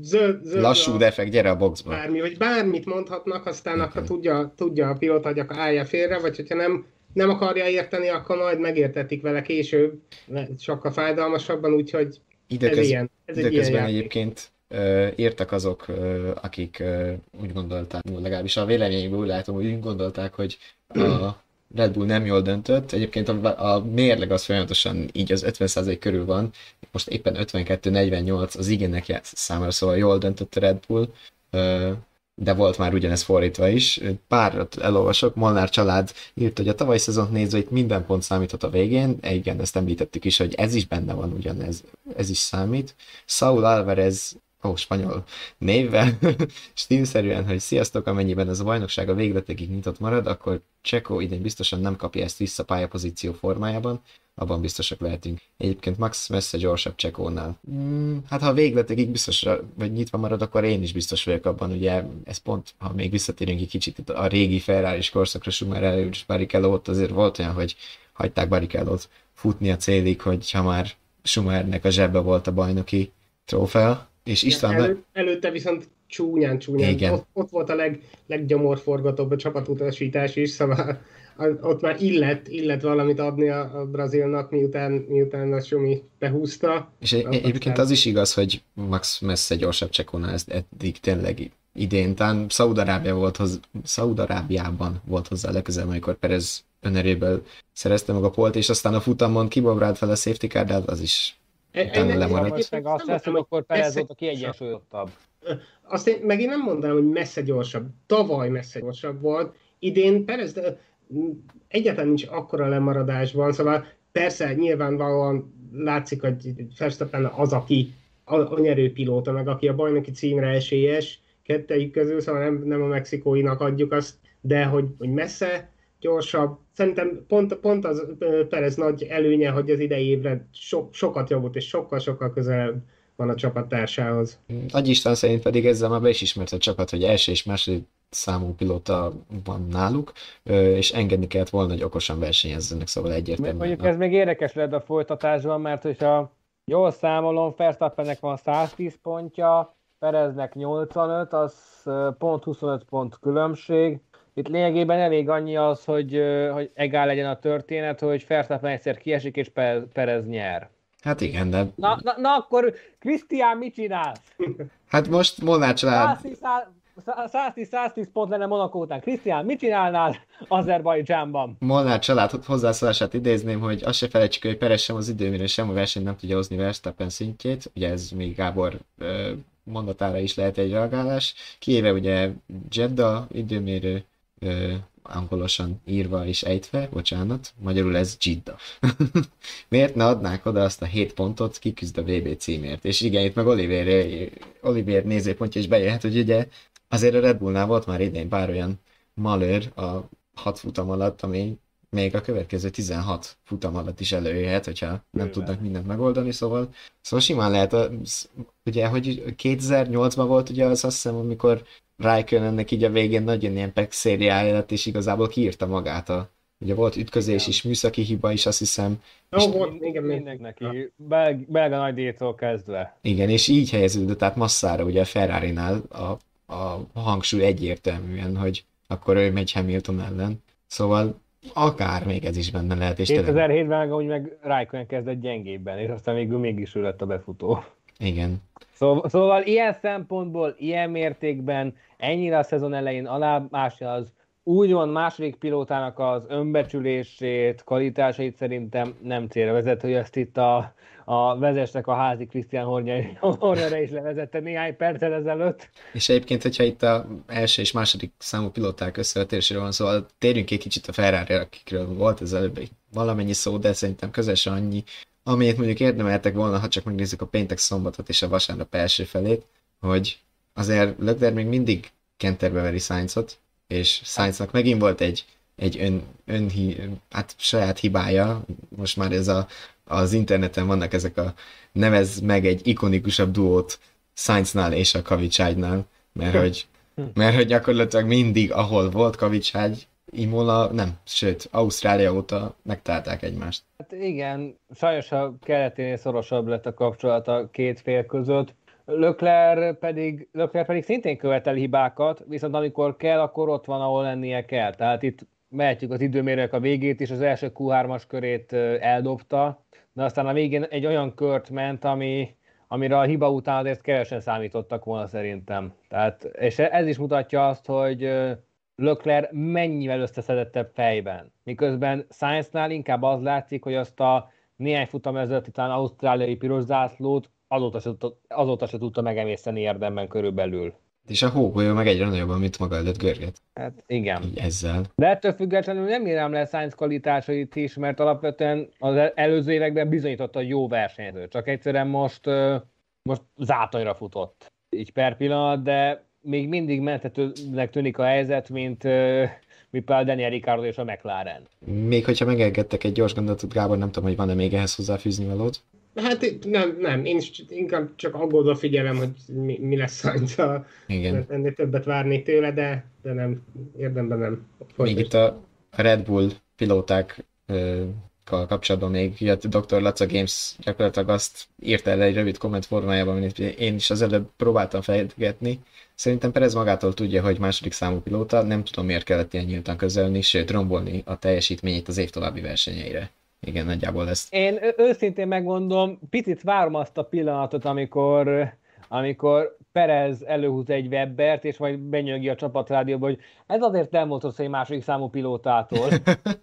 zöld, zöld Lassú a- defekt, gyere a boxba. bármi, vagy bármit mondhatnak, aztán Igen. akkor tudja, tudja a pilóta, hogy akkor állja félre, vagy hogyha nem nem akarja érteni, akkor majd megértetik vele később, sokkal fájdalmasabban, úgyhogy Időköz, ez ilyen. Ez időközben egy egyébként írtak azok, akik úgy gondolták, legalábbis a véleményükből úgy látom, hogy úgy gondolták, hogy a Red Bull nem jól döntött. Egyébként a, a mérleg az folyamatosan így az 50% körül van. Most éppen 52-48 az igénynek számára, szóval jól döntött a Red Bull de volt már ugyanez fordítva is. Párat elolvasok, Molnár család írt, hogy a tavalyi szezont nézve itt minden pont számíthat a végén, igen, ezt említettük is, hogy ez is benne van ugyanez, ez is számít. Saul Alvarez ó, oh, spanyol névvel, [LAUGHS] stílszerűen, hogy sziasztok, amennyiben ez a bajnokság a végletekig nyitott marad, akkor Cseko idén biztosan nem kapja ezt vissza pályapozíció formájában, abban biztosak lehetünk. Egyébként Max messze gyorsabb Csekónál. Mm, hát ha végletekig biztos, vagy nyitva marad, akkor én is biztos vagyok abban, ugye ez pont, ha még visszatérünk egy kicsit a régi ferrari korszakra előtt és Barrichello ott azért volt olyan, hogy hagyták barrichello futni a célig, hogy ha már Schumernek a zsebbe volt a bajnoki trófea, és István... Elő, előtte viszont csúnyán, csúnyán. Igen. Ott, ott volt a leg, leggyomorforgatóbb a csapatutasítás is, szóval ott már illet, illet valamit adni a, a Brazilnak, miután, miután a Sumi behúzta. És egy, egyébként az is igaz, hogy Max messze gyorsabb csekónál ezt eddig tényleg idén, talán Szaudarábia volt hoz, Szaudarábiában volt hozzá legközelebb, amikor Perez öneréből szerezte meg a polt, és aztán a futamon kibabrált fel a safety car, de az is e, utána lemaradt. Meg azt hiszem, akkor Perez volt a kiegyensúlyozottabb. Azt én megint nem mondanám, hogy messze gyorsabb. Tavaly messze gyorsabb volt. Idén Perez, de egyáltalán nincs akkora lemaradásban, szóval persze nyilvánvalóan látszik, hogy Verstappen az, aki a, a nyerőpilóta, meg aki a bajnoki címre esélyes kettejük közül, szóval nem, nem a mexikóinak adjuk azt, de hogy, hogy messze gyorsabb. Szerintem pont, pont az Perez nagy előnye, hogy az idei évre so, sokat jobbot és sokkal-sokkal közelebb van a csapattársához. Nagy István szerint pedig ezzel már be is ismert a csapat, hogy első és második számú pilóta van náluk, és engedni kellett volna, hogy okosan versenyezzenek, szóval egyértelműen. Mondjuk ez még érdekes lehet a folytatásban, mert hogyha jól számolom, Verstappennek van 110 pontja, Pereznek 85, az pont 25 pont különbség. Itt lényegében elég annyi az, hogy, hogy egál legyen a történet, hogy Verstappen egyszer kiesik, és Perez nyer. Hát igen, de... Na, na, na akkor Krisztián mit csinálsz? Hát most Molnár család... 110-110 pont lenne Monaco után. Krisztián, mit csinálnál Azerbajdzsánban? Molnár család hozzászólását idézném, hogy azt se felejtsük, hogy Peres sem az időmérő, sem a verseny nem tudja hozni Verstappen szintjét. Ugye ez még Gábor mondatára is lehet egy reagálás. Kiéve ugye Jeddah időmérő, angolosan írva és ejtve, bocsánat, magyarul ez Jidda. [LAUGHS] Miért ne adnák oda azt a 7 pontot, kiküzd a VB címért? És igen, itt meg Oliver, Oliver nézőpontja is bejöhet, hogy ugye azért a Red Bullnál volt már idén pár olyan malőr a 6 futam alatt, ami még a következő 16 futam alatt is előjöhet, hogyha nem Bőven. tudnak mindent megoldani, szóval, szóval simán lehet, a, ugye, hogy 2008-ban volt ugye az azt hiszem, amikor Raikkonennek így a végén nagyon ilyen pek szériája lett, és igazából kiírta magát a Ugye volt ütközés igen. is, műszaki hiba is, azt hiszem. Jó, és volt, igen, mindenki, neki, belga, belga nagydíjtól kezdve. Igen, és így helyeződött át masszára ugye a Ferrari-nál a, a hangsúly egyértelműen, hogy akkor ő megy Hamilton ellen. Szóval akár még ez is benne lehet. 2007-ben meg amúgy meg Raikkonen kezdett gyengébben, és aztán még mégis ő lett a befutó. Igen. Szóval, szóval ilyen szempontból, ilyen mértékben, ennyire a szezon elején alámásja az úgymond második pilótának az önbecsülését, kvalitásait szerintem nem célra vezet, hogy ezt itt a, a vezesnek a házi Krisztián Hornyára is levezette néhány perccel ezelőtt. És egyébként, hogyha itt a első és második számú pilóták összevetéséről van szó, szóval térjünk egy kicsit a ferrari akikről volt ez előbb valamennyi szó, de szerintem közösen annyi, amit mondjuk érdemeltek volna, ha csak megnézzük a péntek szombatot és a vasárnap első felét, hogy azért Leclerc még mindig kenterbe veri Sainzot, és Sainznak megint volt egy, egy ön, ön, hát saját hibája, most már ez a, az interneten vannak ezek a nevez meg egy ikonikusabb duót Sainznál és a Kavicságynál, mert hogy, mert hogy gyakorlatilag mindig, ahol volt Kavicságy, Imola, nem, sőt, Ausztrália óta megtalálták egymást. Hát igen, sajnos a keleténél szorosabb lett a kapcsolat a két fél között. Lökler pedig, Lökler pedig szintén követel hibákat, viszont amikor kell, akkor ott van, ahol lennie kell. Tehát itt mehetjük az időmérők a végét is, az első Q3-as körét eldobta, de aztán a végén egy olyan kört ment, ami, amire a hiba után azért kevesen számítottak volna szerintem. Tehát, és ez is mutatja azt, hogy Lökler mennyivel összeszedettebb fejben. Miközben Sainznál inkább az látszik, hogy azt a néhány futam ezelőtt után ausztráliai piros zászlót azóta se, azóta se tudta megemészteni érdemben körülbelül. És a hógolyó meg egyre nagyobb, mint maga előtt görget. Hát igen. Így ezzel. De ettől függetlenül nem érem le Sainz kvalitásait is, mert alapvetően az előző években bizonyította, hogy jó versenyző. Csak egyszerűen most, most zátonyra futott. Így per pillanat, de még mindig mentetőnek tűnik a helyzet, mint, mint például Daniel Ricciardo és a McLaren. Még hogyha megengedtek egy gyors gondolatot, Gábor, nem tudom, hogy van-e még ehhez hozzáfűzni valót? Hát nem, nem, én inkább csak aggódva figyelem, hogy mi, mi lesz sainz Igen. Ennél többet várnék tőle, de, de nem, érdemben nem. Még itt a Red Bull pilóták kapcsolatban még jött Dr. Laca Games gyakorlatilag azt írta el egy rövid komment formájában, amit én is az előbb próbáltam fejtegetni. Szerintem Perez magától tudja, hogy második számú pilóta, nem tudom miért kellett ilyen nyíltan közelni, sőt rombolni a teljesítményét az év további versenyeire. Igen, nagyjából ezt. Én őszintén megmondom, picit várom azt a pillanatot, amikor, amikor Perez előhúz egy Webbert, és majd benyögi a csapatrádióba, hogy ez azért nem volt egy második számú pilótától.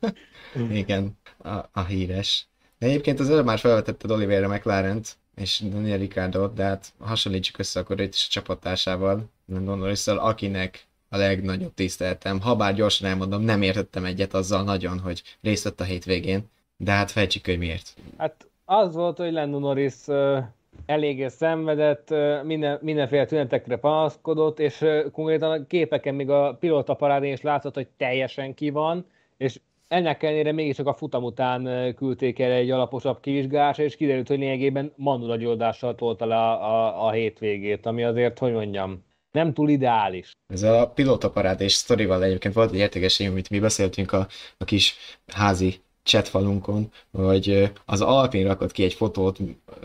[LAUGHS] Igen, a, a híres. De egyébként az előbb már felvetetted Oliveira mclaren és Daniel Ricciardo, de hát hasonlítsuk össze akkor itt is a csapattársával, Norrisszal, akinek a legnagyobb tiszteletem. Habár gyorsan elmondom, nem értettem egyet azzal nagyon, hogy részt vett a hétvégén, de hát fejtsük, hogy miért. Hát az volt, hogy Lando Norris uh, eléggé szenvedett, uh, minden, mindenféle tünetekre panaszkodott, és uh, konkrétan a képeken még a pilótaparádén is látszott, hogy teljesen ki van, és ennek ellenére mégiscsak a futam után küldték el egy alaposabb kivizsgálásra, és kiderült, hogy lényegében mandulagyoldással tolta le a, a, a hétvégét, ami azért, hogy mondjam, nem túl ideális. Ez a pilótaparád és sztorival egyébként volt egy értékesség, amit mi beszéltünk a, a kis házi chatfalunkon, hogy az Alpin rakott ki egy fotót,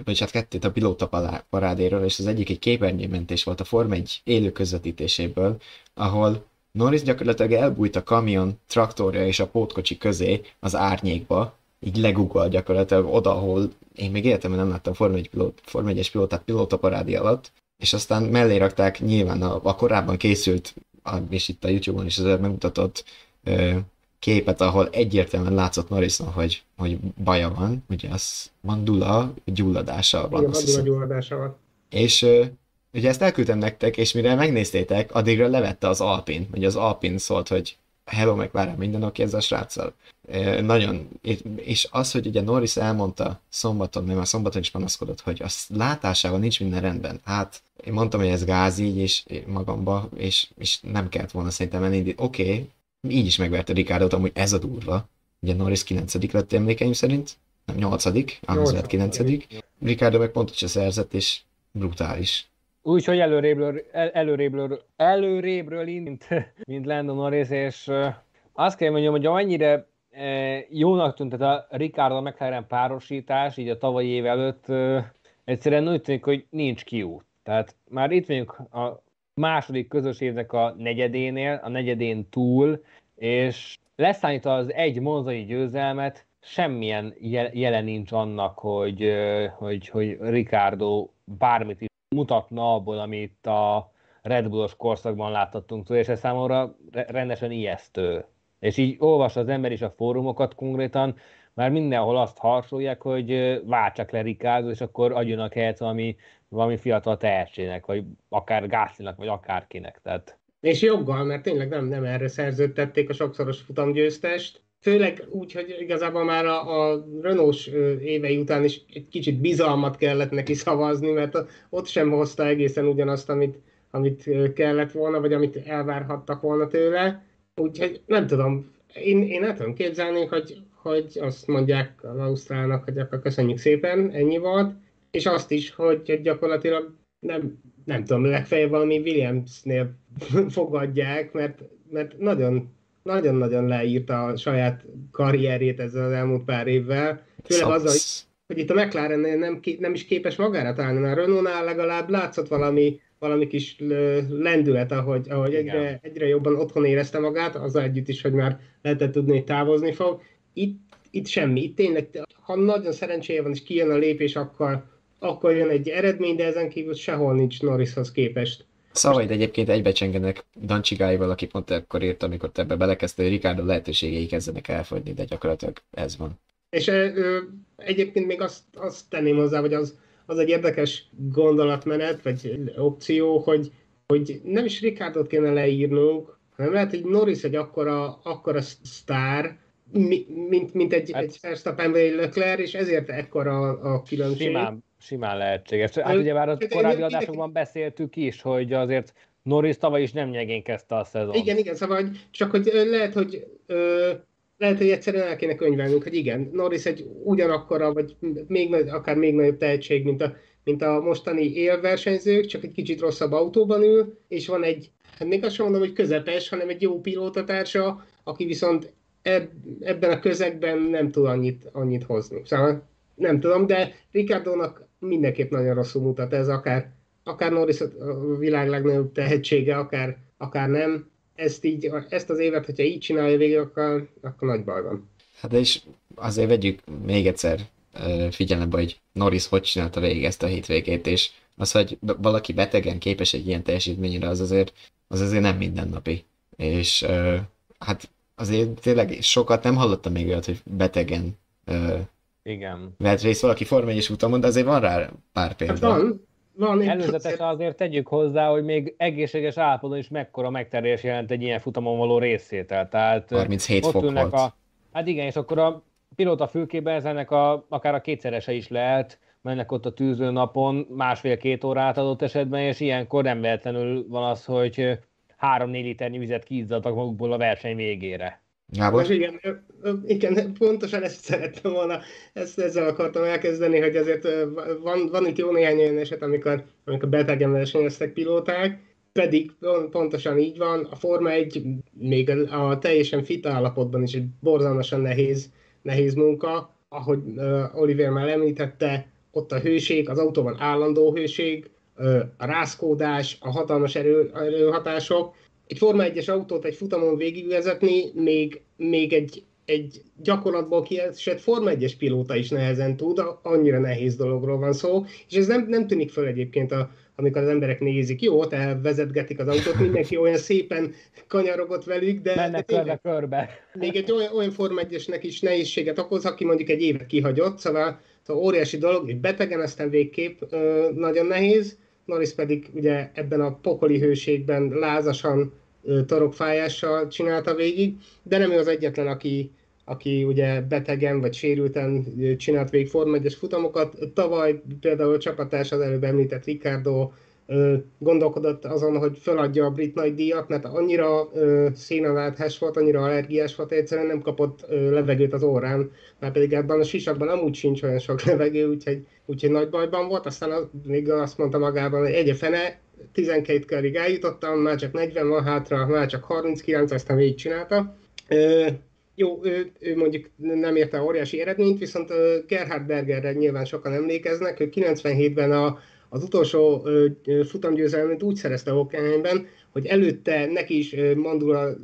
vagy hát kettőt a pilóta parádéről, és az egyik egy képernyőmentés volt a Form 1 élő közvetítéséből, ahol Norris gyakorlatilag elbújt a kamion traktorja és a pótkocsi közé az árnyékba, így legugol gyakorlatilag oda, ahol én még életemben nem láttam Form 1 pilót, Form 1-es pilótát pilótaparádi alatt, és aztán mellé rakták nyilván a, a korábban készült, és itt a YouTube-on is az megmutatott képet, ahol egyértelműen látszott Norrison, hogy, hogy baja van, ugye az mandula gyulladása van. Igen, mandula gyulladása van. És ugye ezt elküldtem nektek, és mire megnéztétek, addigra levette az Alpin, hogy az Alpin szólt, hogy hello, meg várjál minden oké ez a sráccal. E, nagyon, és az, hogy ugye Norris elmondta szombaton, mert már szombaton is panaszkodott, hogy a látásával nincs minden rendben. Hát én mondtam, hogy ez gáz így, és magamba, és, és nem kellett volna szerintem menni. Oké, okay, így is megverte Ricardot, amúgy ez a durva. Ugye Norris 9 lett emlékeim szerint, nem 8 Ahhoz lett 9 Ricardo meg pontot se szerzett, és brutális. Úgyhogy előrébről, el, előrébről, előrébről mint, [LAUGHS] mint Lando Norris, és azt kell mondjam, hogy annyira jónak tűnt ez a Ricardo McLaren párosítás, így a tavalyi év előtt egyszerűen úgy tűnik, hogy nincs kiút. Tehát már itt vagyunk a második közös évnek a negyedénél, a negyedén túl, és leszállítva az egy monzai győzelmet, semmilyen jelen nincs annak, hogy, hogy, hogy Ricardo bármit is mutatna abból, amit a Red Bullos korszakban láthattunk és ez számomra rendesen ijesztő. És így olvas az ember is a fórumokat konkrétan, már mindenhol azt harcolják, hogy váltsak le Ricardo, és akkor adjanak helyet valami valami fiatal tehetségnek, vagy akár Gászlinak, vagy akárkinek. Tehát... És joggal, mert tényleg nem, nem erre szerződtették a sokszoros futamgyőztest. Főleg úgy, hogy igazából már a, a Renault évei után is egy kicsit bizalmat kellett neki szavazni, mert ott sem hozta egészen ugyanazt, amit, amit kellett volna, vagy amit elvárhattak volna tőle. Úgyhogy nem tudom, én, én nem tudom képzelni, hogy, hogy azt mondják az Ausztrálnak, hogy akkor köszönjük szépen, ennyi volt és azt is, hogy gyakorlatilag nem, nem tudom, legfeljebb valami Williamsnél [LAUGHS] fogadják, mert, mert nagyon, nagyon-nagyon leírta a saját karrierjét ezzel az elmúlt pár évvel. Főleg az, hogy, hogy itt a McLaren nem, nem is képes magára találni, mert a Renault-nál legalább látszott valami, valami kis lendület, ahogy, ahogy egyre, egyre jobban otthon érezte magát, az együtt is, hogy már lehetett tudni, hogy távozni fog. Itt, itt semmi, itt tényleg, ha nagyon szerencséje van, és kijön a lépés, akkor, akkor jön egy eredmény, de ezen kívül sehol nincs Norrishoz képest. Szavaid egyébként egybecsengenek Dancsigáival, aki pont akkor írt, amikor te ebbe belekezdtél, hogy Ricardo lehetőségei kezdenek elfogyni, de gyakorlatilag ez van. És ö, egyébként még azt, azt tenném hozzá, hogy az, az egy érdekes gondolatmenet, vagy opció, hogy, hogy nem is Ricardot kéne leírnunk, hanem lehet, hogy Norris egy akkora, akkora sztár, mint, mint egy, hát, egy Verstappen vagy egy Leclerc, és ezért ekkora a különbség. Simán, simán lehetséges. Hát ugye már a korábbi adásokban beszéltük is, hogy azért Norris tavaly is nem nyegén kezdte a szezon. Igen, igen, szóval csak hogy lehet, hogy ö, lehet, hogy egyszerűen el kéne könyvelnünk, hogy igen, Norris egy ugyanakkora, vagy még, akár még nagyobb tehetség, mint a, mint a mostani élversenyzők, csak egy kicsit rosszabb autóban ül, és van egy, hát még azt sem mondom, hogy közepes, hanem egy jó pilótatársa, aki viszont ebben a közegben nem tud annyit, annyit hozni. Szóval nem tudom, de Ricardónak mindenképp nagyon rosszul mutat ez, akár, akár Norris a világ legnagyobb tehetsége, akár, akár nem ezt, így, ezt az évet, hogyha így csinálja végig, akkor, akkor nagy baj van. Hát és azért vegyük még egyszer figyelembe, hogy Norris hogy csinálta végig ezt a hétvégét, és az, hogy valaki betegen képes egy ilyen teljesítményre, az azért, az azért nem mindennapi. És hát azért tényleg sokat nem hallottam még olyat, hogy betegen igen. Vett részt valaki Forma 1 utamon, de azért van rá pár példa. Hát van, van, Előzetesen azért tegyük hozzá, hogy még egészséges állapotban is mekkora megterülés jelent egy ilyen futamon való részétel. Tehát 37 ott fok volt. A, hát igen, és akkor a pilóta fülkében ez ennek a, akár a kétszerese is lehet, mennek ott a tűző napon másfél-két órát adott esetben, és ilyenkor nem véletlenül van az, hogy 3-4 liternyi vizet kiizzadtak magukból a verseny végére. Gábor? Igen, igen, pontosan ezt szerettem volna, ezt, ezzel akartam elkezdeni, hogy azért van, van itt jó néhány olyan eset, amikor, amikor betegen versenyeztek pilóták, pedig pontosan így van, a Forma 1 még a, a teljesen fit állapotban is egy borzalmasan nehéz, nehéz munka, ahogy uh, Oliver már említette, ott a hőség, az autóban állandó hőség, uh, a rászkódás, a hatalmas erő, erőhatások, egy Forma 1-es autót egy futamon végigvezetni, még, még egy, egy gyakorlatból kiesett Forma 1-es pilóta is nehezen tud, annyira nehéz dologról van szó, és ez nem, nem tűnik föl egyébként, a, amikor az emberek nézik. Jó, te vezetgetik az autót, mindenki olyan szépen kanyarogott velük, de... Mennek de körbe, körbe. Még egy olyan, olyan Forma 1-esnek is nehézséget okoz, aki mondjuk egy évet kihagyott, szóval, szóval óriási dolog, és betegen aztán végképp ö, nagyon nehéz, Norris pedig ugye ebben a pokoli hőségben lázasan torokfájással csinálta végig, de nem ő az egyetlen, aki, aki ugye betegen vagy sérülten csinált végig Forma 1 futamokat. Tavaly például a csapatás az előbb említett Ricardo gondolkodott azon, hogy feladja a brit nagy díjat, mert annyira szénaváltás volt, annyira allergiás volt, egyszerűen nem kapott levegőt az órán, mert pedig ebben a sisakban amúgy sincs olyan sok [LAUGHS] levegő, úgyhogy, úgyhogy nagy bajban volt, aztán az, még azt mondta magában, hogy egy fene, 12 körig eljutottam, már csak 40 van hátra, már csak 39, aztán végigcsinálta. Jó, ő, ő mondjuk nem érte óriási eredményt, viszont Gerhard Bergerre nyilván sokan emlékeznek, ő 97-ben a, az utolsó futamgyőzelmet úgy szerezte Hockenheimben, hogy előtte neki is mandula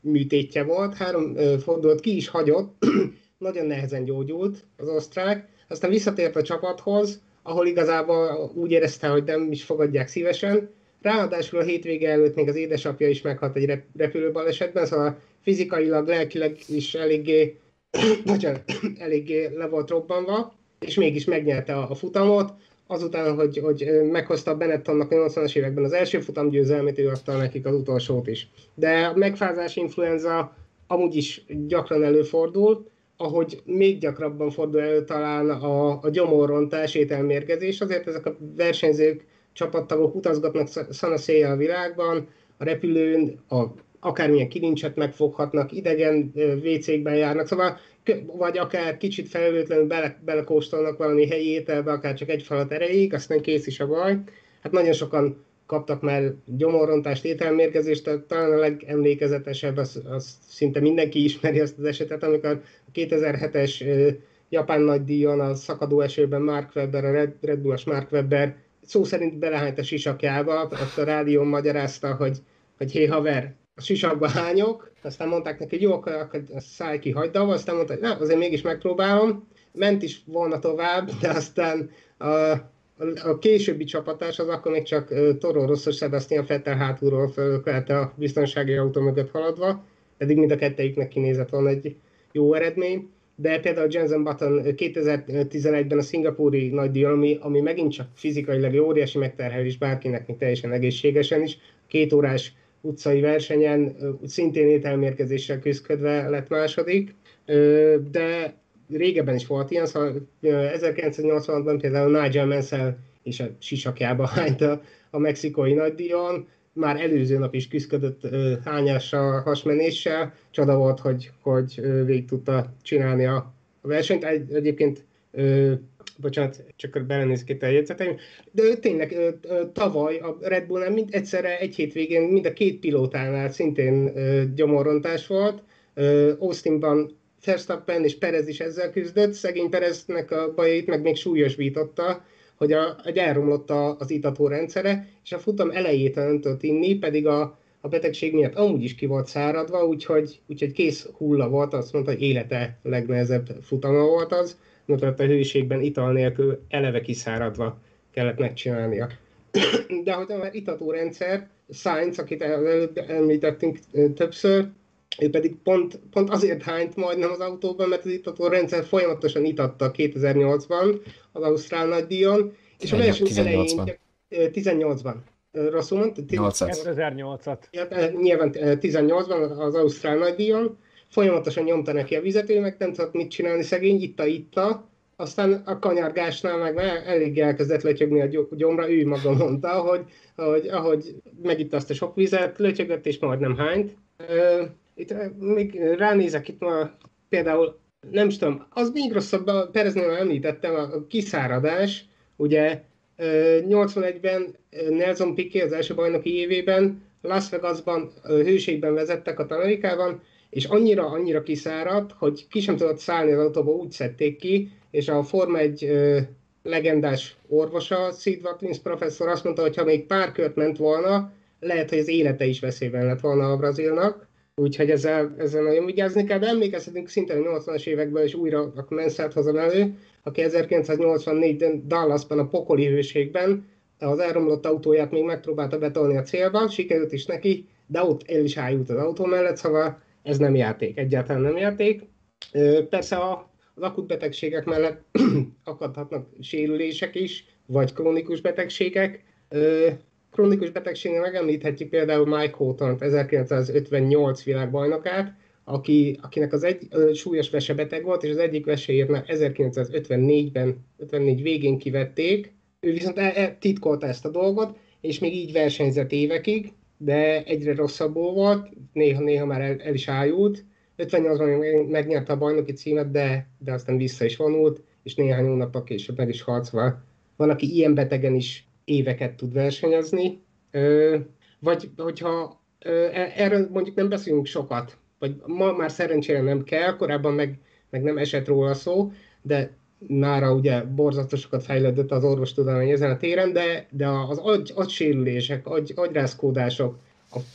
műtétje volt, három fordulat ki is hagyott, [CLEARS THROAT] nagyon nehezen gyógyult az osztrák, aztán visszatért a csapathoz, ahol igazából úgy érezte, hogy nem is fogadják szívesen. Ráadásul a hétvége előtt még az édesapja is meghalt egy repülőbalesetben, szóval fizikailag, lelkileg is eléggé, [CLEARS THROAT] bocsánat, [CLEARS THROAT] eléggé le volt robbanva, és mégis megnyerte a, a futamot. Azután, hogy, hogy meghozta Benettonnak a 80-as években az első futam győzelmét, ő adta nekik az utolsót is. De a megfázás influenza amúgy is gyakran előfordul, ahogy még gyakrabban fordul elő talán a, a gyomorrontás, ételmérgezés, azért ezek a versenyzők, csapattagok utazgatnak szanaszéjjel a világban, a repülőn, a, akármilyen kilincset megfoghatnak, idegen WC-kben járnak, szóval vagy akár kicsit felelőtlenül bele, belekóstolnak valami helyi ételbe, akár csak egy falat erejéig, aztán kész is a baj. Hát nagyon sokan kaptak már gyomorrontást, ételmérgezést, tehát talán a legemlékezetesebb, az, az szinte mindenki ismeri azt az esetet, amikor a 2007-es japán nagydíjon a szakadó esőben Mark Webber, a Red, Red Bullos Mark Webber szó szerint belehányt a sisakjába, azt a rádión magyarázta, hogy, hogy hé haver, a sisakba hányok, aztán mondták neki, hogy jó, akkor, akkor szállj ki, hagyd abba, aztán mondta, hogy nem, azért mégis megpróbálom. Ment is volna tovább, de aztán a, a későbbi csapatás az akkor még csak Toro Rosso Sebastian Vettel hátulról fölkelte a biztonsági autó mögött haladva, eddig mind a kettejüknek kinézett volna egy jó eredmény. De például Jensen Button 2011-ben a szingapúri nagydíjon, ami, ami megint csak fizikailag óriási megterhelés bárkinek, még teljesen egészségesen is, két órás utcai versenyen szintén ételmérkezéssel küzdködve lett második, de régebben is volt ilyen, szóval 1986-ban például Nigel Mansell és a sisakjába [LAUGHS] hányt a, mexikói nagydíjon, már előző nap is küzdött hányással, hasmenéssel. Csoda volt, hogy, hogy végig tudta csinálni a versenyt. Egy, egyébként ö, bocsánat, csak belenézek itt a jegyzeteim, de tényleg ö, ö, tavaly a Red Bullnál mind egyszerre egy hétvégén mind a két pilótánál szintén ö, gyomorrontás volt. Ö, Austinban Verstappen és Perez is ezzel küzdött, szegény Pereznek a bajait meg még súlyosbította, hogy, a, hogy elromlott a, az itató rendszere, és a futam elejét nem inni, pedig a, a betegség miatt amúgy is ki volt száradva, úgyhogy, úgyhogy kész hulla volt, azt mondta, hogy élete legnehezebb futama volt az, mert a hőségben ital nélkül eleve kiszáradva kellett megcsinálnia. De hogy már itatórendszer, Sainz, akit előbb említettünk többször, ő pedig pont, pont azért hányt majdnem az autóban, mert az itató rendszer folyamatosan itatta 2008-ban az Ausztrál nagydíjon, és a verseny elején 18-ban. Rosszul mondta? 2008-at. Ja, nyilván 18-ban az Ausztrál nagydíjon, folyamatosan nyomta neki a vizet, ő meg nem tudott mit csinálni szegény, itta-itta, aztán a kanyargásnál meg elég elkezdett letyögni a gyomra, ő maga mondta, hogy, hogy ahogy megitta azt a sok vizet, letyögött és majdnem hányt. Itt még ránézek itt ma például, nem is tudom, az még rosszabb, Pereznél említettem, a kiszáradás, ugye 81-ben Nelson Piquet az első bajnoki évében Las Vegasban hőségben vezettek a Amerikában, és annyira, annyira kiszáradt, hogy ki sem tudott szállni az autóba, úgy szedték ki, és a Forma egy legendás orvosa, Sid Watkins professzor azt mondta, hogy ha még pár kört ment volna, lehet, hogy az élete is veszélyben lett volna a Brazilnak. Úgyhogy ezzel, ezzel nagyon vigyázni kell, de emlékezhetünk szinte a 80-as években is újra a Menszert hozom elő, aki 1984-ben Dallasban a pokoli hőségben az elromlott autóját még megpróbálta betolni a célba, sikerült is neki, de ott el is álljult az autó mellett, szóval ez nem játék, egyáltalán nem játék. Persze a, az akut betegségek mellett [CLEARS THROAT] akadhatnak sérülések is, vagy krónikus betegségek. Krónikus betegségnél megemlíthetjük például Mike Houghton, 1958 világbajnokát, aki, akinek az egy súlyos vesebeteg volt, és az egyik veséért már 1954-ben, 54 végén kivették. Ő viszont el, el, titkolta ezt a dolgot, és még így versenyzett évekig, de egyre rosszabbul volt, néha-néha már el, el is ájult. 58-ban megnyerte a bajnoki címet, de, de aztán vissza is vonult, és néhány hónappal később meg is harcva. Van, aki ilyen betegen is éveket tud versenyezni, vagy hogyha e, erről mondjuk nem beszélünk sokat, vagy ma már szerencsére nem kell, korábban meg, meg nem esett róla szó, de mára ugye borzatosokat fejlődött az orvostudomány ezen a téren, de, de az agy, agysérülések, agy, agyrázkódások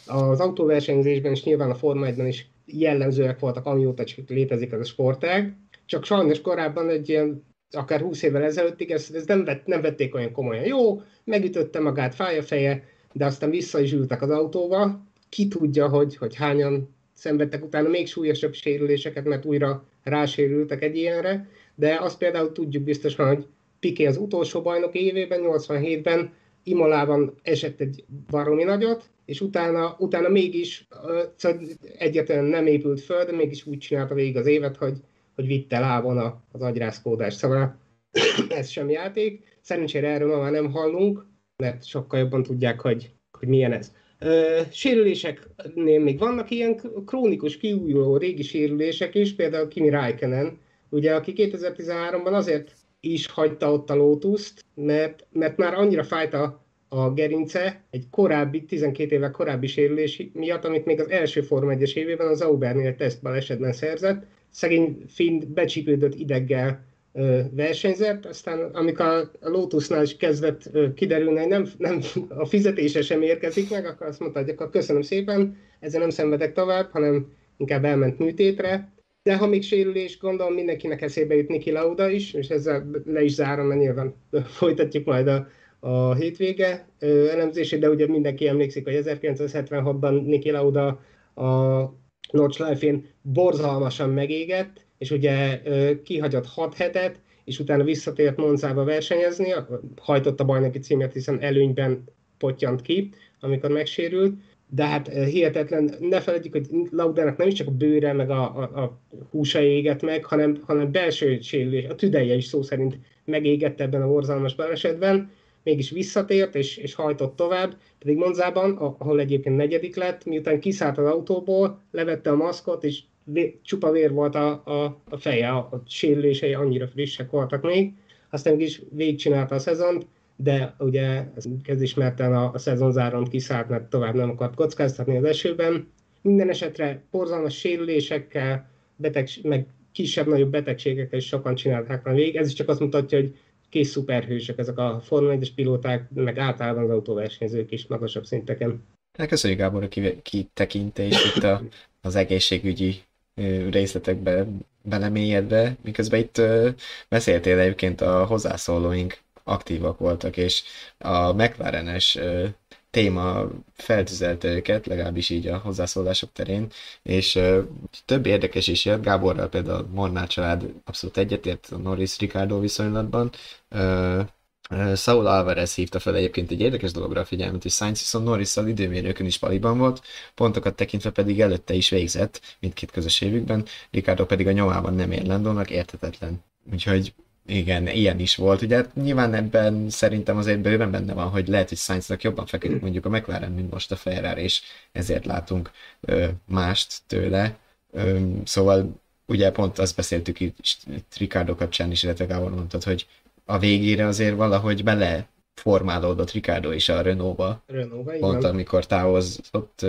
az autóversenyzésben és nyilván a Forma 1 is jellemzőek voltak, amióta csak létezik ez a sportág. Csak sajnos korábban egy ilyen akár 20 évvel ezelőttig ezt, ezt nem, vett, nem vették olyan komolyan. Jó, megütötte magát, fáj a feje, de aztán vissza is ültek az autóba. Ki tudja, hogy, hogy hányan szenvedtek utána még súlyosabb sérüléseket, mert újra rásérültek egy ilyenre, de azt például tudjuk biztosan, hogy Piqué az utolsó bajnok évében, 87-ben Imolában esett egy baromi nagyot, és utána, utána mégis szóval egyetlen nem épült föl, de mégis úgy csinálta végig az évet, hogy hogy vitte lábon az agyrázkódás. Szóval ez sem játék. Szerencsére erről ma már nem hallunk, mert sokkal jobban tudják, hogy, hogy milyen ez. Ö, sérüléseknél még vannak ilyen krónikus, kiújuló régi sérülések is, például Kimi Räikkönen, ugye, aki 2013-ban azért is hagyta ott a Lotuszt, mert, mert már annyira fájt a, gerince egy korábbi, 12 éve korábbi sérülés miatt, amit még az első Forma 1-es évében az Aubernél tesztbalesetben szerzett, szegény Finn becsípődött ideggel versenyzett, aztán amikor a Lotusnál is kezdett kiderülni, hogy nem, nem, a fizetése sem érkezik meg, akkor azt mondta, hogy akkor köszönöm szépen, ezzel nem szenvedek tovább, hanem inkább elment műtétre. De ha még sérülés, gondolom mindenkinek eszébe jut Niki Lauda is, és ezzel le is zárom, mert nyilván [LAUGHS] folytatjuk majd a, a hétvége elemzését, de ugye mindenki emlékszik, hogy 1976-ban Niki Lauda a Notch Life-én borzalmasan megégett, és ugye kihagyott 6 hetet, és utána visszatért Monzába versenyezni, hajtott a bajnoki címet, hiszen előnyben potyant ki, amikor megsérült, de hát hihetetlen, ne felejtjük, hogy Laudának nem is csak a bőre, meg a, a, a húsa égett meg, hanem, hanem belső sérülés, a tüdeje is szó szerint megégett ebben a borzalmas balesetben, mégis visszatért és, és hajtott tovább, pedig Monzában, ahol egyébként negyedik lett, miután kiszállt az autóból, levette a maszkot, és vé, csupa vér volt a, a, a feje, a, a sérülései annyira frissek voltak még, aztán is végigcsinálta a szezont, de ugye ez ismerten a, a szezon záron kiszállt, mert tovább nem akart kockáztatni az esőben. Minden esetre borzalmas sérülésekkel, beteg, meg kisebb-nagyobb betegségekkel is sokan csinálták a végig. Ez is csak azt mutatja, hogy kész szuperhősök ezek a Forma 1 pilóták, meg általában az autóversenyzők is magasabb szinteken. Hát köszönjük Gábor a kitekintést itt a, az egészségügyi részletekbe belemélyedve, miközben itt beszéltél egyébként a hozzászólóink aktívak voltak, és a McLaren-es téma feltüzelte őket, legalábbis így a hozzászólások terén, és több érdekes is jött, Gáborral például a Mornár család abszolút egyetért a Norris-Ricardo viszonylatban, Saul Alvarez hívta fel egyébként egy érdekes dologra a figyelmet, hogy Sainz viszont norris időmérőkön is paliban volt, pontokat tekintve pedig előtte is végzett mindkét közös évükben, Ricardo pedig a nyomában nem ér Landonnak, értetetlen. Úgyhogy igen, ilyen is volt. Ugye nyilván ebben szerintem azért bőven benne van, hogy lehet, hogy Sainznak jobban feküdt mondjuk a McLaren, mint most a Ferrari, és ezért látunk ö, mást tőle. Ö, szóval ugye pont azt beszéltük itt, itt Ricardo kapcsán is, illetve Gábor mondtad, hogy a végére azért valahogy bele formálódott Ricardo is a Renault-ba. Renault-ba Pont amikor távozott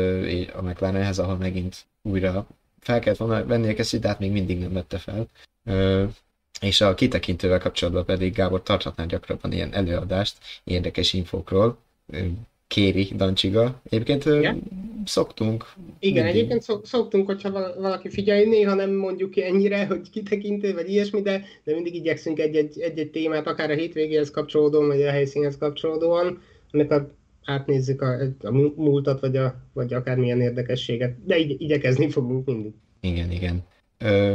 a McLarenhez, ahol megint újra fel kellett volna venni a kesztyűt, de hát még mindig nem vette fel. És a kitekintővel kapcsolatban pedig Gábor tarthatná gyakrabban ilyen előadást érdekes infokról. Kéri Dancsiga. Egyébként Igen? szoktunk. Igen, mindig. egyébként szoktunk, hogyha valaki figyelj, néha nem mondjuk ki ennyire, hogy kitekintő, vagy ilyesmi, de, de mindig igyekszünk egy-egy, egy-egy témát, akár a hétvégéhez kapcsolódóan, vagy a helyszínhez kapcsolódóan, amikor átnézzük a, a múltat, vagy, a, vagy akármilyen érdekességet, de igy, igyekezni fogunk mindig. Igen, igen. Ö,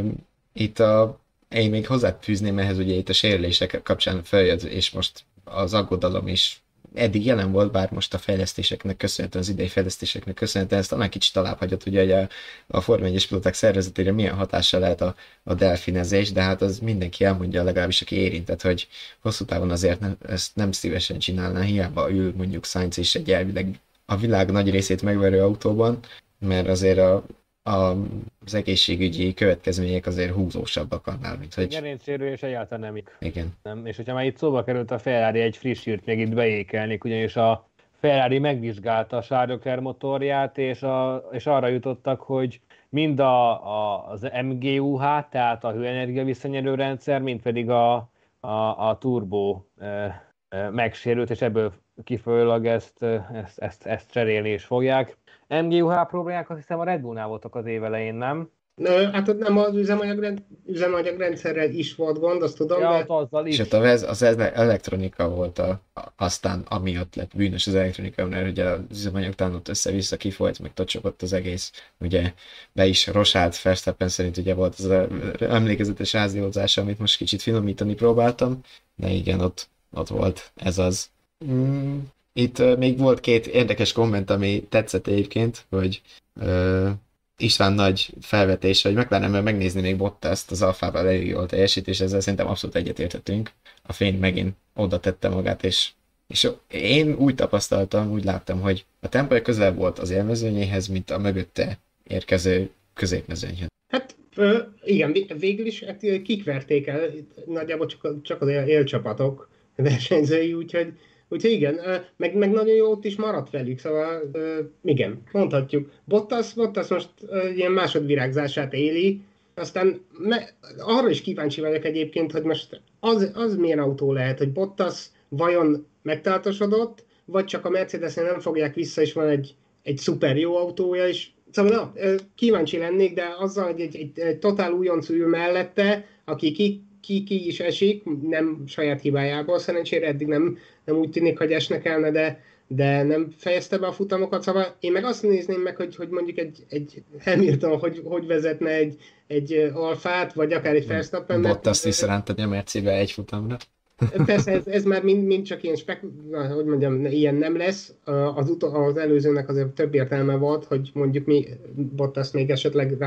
itt a én még hozzáfűzném ehhez, ugye itt a sérülések kapcsán feljött, és most az aggodalom is eddig jelen volt, bár most a fejlesztéseknek köszönhetően, az idei fejlesztéseknek köszönhetően ezt talán kicsit alább hagyott, hogy a, a Forma 1 pilóták szervezetére milyen hatással lehet a, a delfinezés, de hát az mindenki elmondja, legalábbis aki érintett, hogy hosszú távon azért ne, ezt nem szívesen csinálná, hiába ül mondjuk Sainz is egy elvileg a világ nagy részét megverő autóban, mert azért a, az egészségügyi következmények azért húzósabbak annál, mint hogy... Gerincsérülés egyáltalán nem. Igen. Nem. És hogyha már itt szóba került a Ferrari, egy friss írt még itt beékelnék, ugyanis a Ferrari megvizsgálta a Charles motorját, és, a, és arra jutottak, hogy mind a, a, az MGUH, tehát a hőenergia visszanyerő rendszer, mind pedig a, a, a turbo e, e, megsérült, és ebből kifolyólag ezt, ezt, ezt, ezt cserélni is fogják. MGUH problémák azt hiszem a Red Bullnál voltak az évelején, nem? Ne, hát ott nem az üzemanyag, üzemanyagrendszerrel is volt gond, azt tudom, ja, de... azzal is. És ott az, az elektronika volt a, aztán amiatt lett bűnös az elektronika, mert ugye az üzemanyag ott össze-vissza kifolyt, meg tocsogott az egész, ugye be is rosált Verstappen szerint ugye volt az a emlékezetes háziózása, amit most kicsit finomítani próbáltam, de igen, ott, ott volt ez az. Mm, itt még volt két érdekes komment, ami tetszett egyébként, hogy uh, István nagy felvetés, hogy McLaren megnézni még Bottaszt az alfában elég jól teljesít, és ezzel szerintem abszolút egyetértettünk. A fény megint oda tette magát, és, és én úgy tapasztaltam, úgy láttam, hogy a tempója közel volt az élmezőnyéhez, mint a mögötte érkező középmezőnyhez. Hát igen, végül is hát kik verték el, nagyjából csak, csak az élcsapatok versenyzői, úgyhogy Úgyhogy igen, meg, meg nagyon jó ott is maradt velük, szóval igen, mondhatjuk. Bottas, Bottas most ilyen másodvirágzását éli, Aztán me, arra is kíváncsi vagyok egyébként, hogy most az, az milyen autó lehet, hogy Bottas vajon megtartosodott, vagy csak a mercedes nem fogják vissza, és van egy, egy szuper jó autója, és Szóval na, kíváncsi lennék, de azzal, hogy egy, egy, egy totál újonc mellette, aki ki, ki, ki is esik, nem saját hibájából, szerencsére eddig nem, nem úgy tűnik, hogy esnek elne, de, de nem fejezte be a futamokat, szóval én meg azt nézném meg, hogy, hogy mondjuk egy, egy Hamilton, hogy, hogy vezetne egy, egy alfát, vagy akár egy Verstappen. Bottas is rántani a Mercibe egy futamra. Persze ez, ez már mind, mind csak ilyen spek, hogy mondjam, ilyen nem lesz. Az, utol, az előzőnek azért több értelme volt, hogy mondjuk mi Bottas még esetleg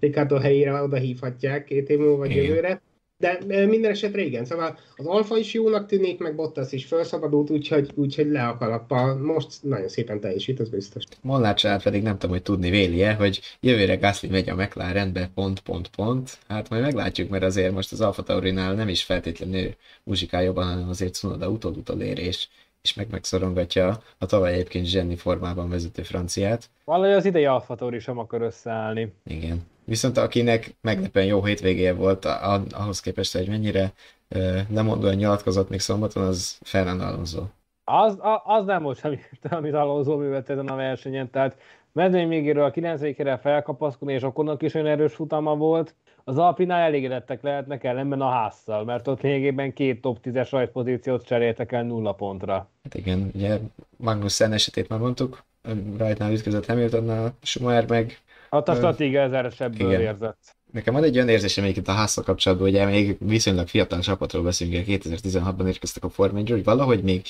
Ricardo helyére oda hívhatják két év múlva vagy jövőre. De minden esetre igen, szóval az Alfa is jónak tűnik, meg Bottas is felszabadult, úgyhogy, úgyhogy le a kalappal. Most nagyon szépen teljesít, az biztos. Molnár pedig nem tudom, hogy tudni vélie, hogy jövőre Gasly megy a McLarenbe, pont, pont, pont. Hát majd meglátjuk, mert azért most az Alfa Taurinál nem is feltétlenül muzsikál jobban, hanem azért Cunoda utol érés és meg megszorongatja a tavaly egyébként Zsenni formában vezető franciát. Valahogy az idei Alfa Tauri sem akar összeállni. Igen. Viszont akinek meglepően jó hétvégéje volt ahhoz képest, hogy mennyire lemondóan nyilatkozott még szombaton, az Fernando Alonso. Az, az nem volt semmi, amit Alonso művelt ezen a versenyen, tehát mezőny végéről a 9 kere felkapaszkodni, és akkor is olyan erős futama volt. Az Alpinál elégedettek lehetnek ellenben a házszal, mert ott lényegében két top 10-es rajtpozíciót cseréltek el nulla pontra. Hát igen, ugye Magnussen esetét már mondtuk, rajtnál ütközött Hamiltonnal, Schumacher meg Hát a stratégia ez erősebből érzett. Nekem van egy olyan érzésem egyébként a házszal kapcsolatban, hogy még viszonylag fiatal csapatról beszélünk, 2016-ban érkeztek a Form hogy valahogy még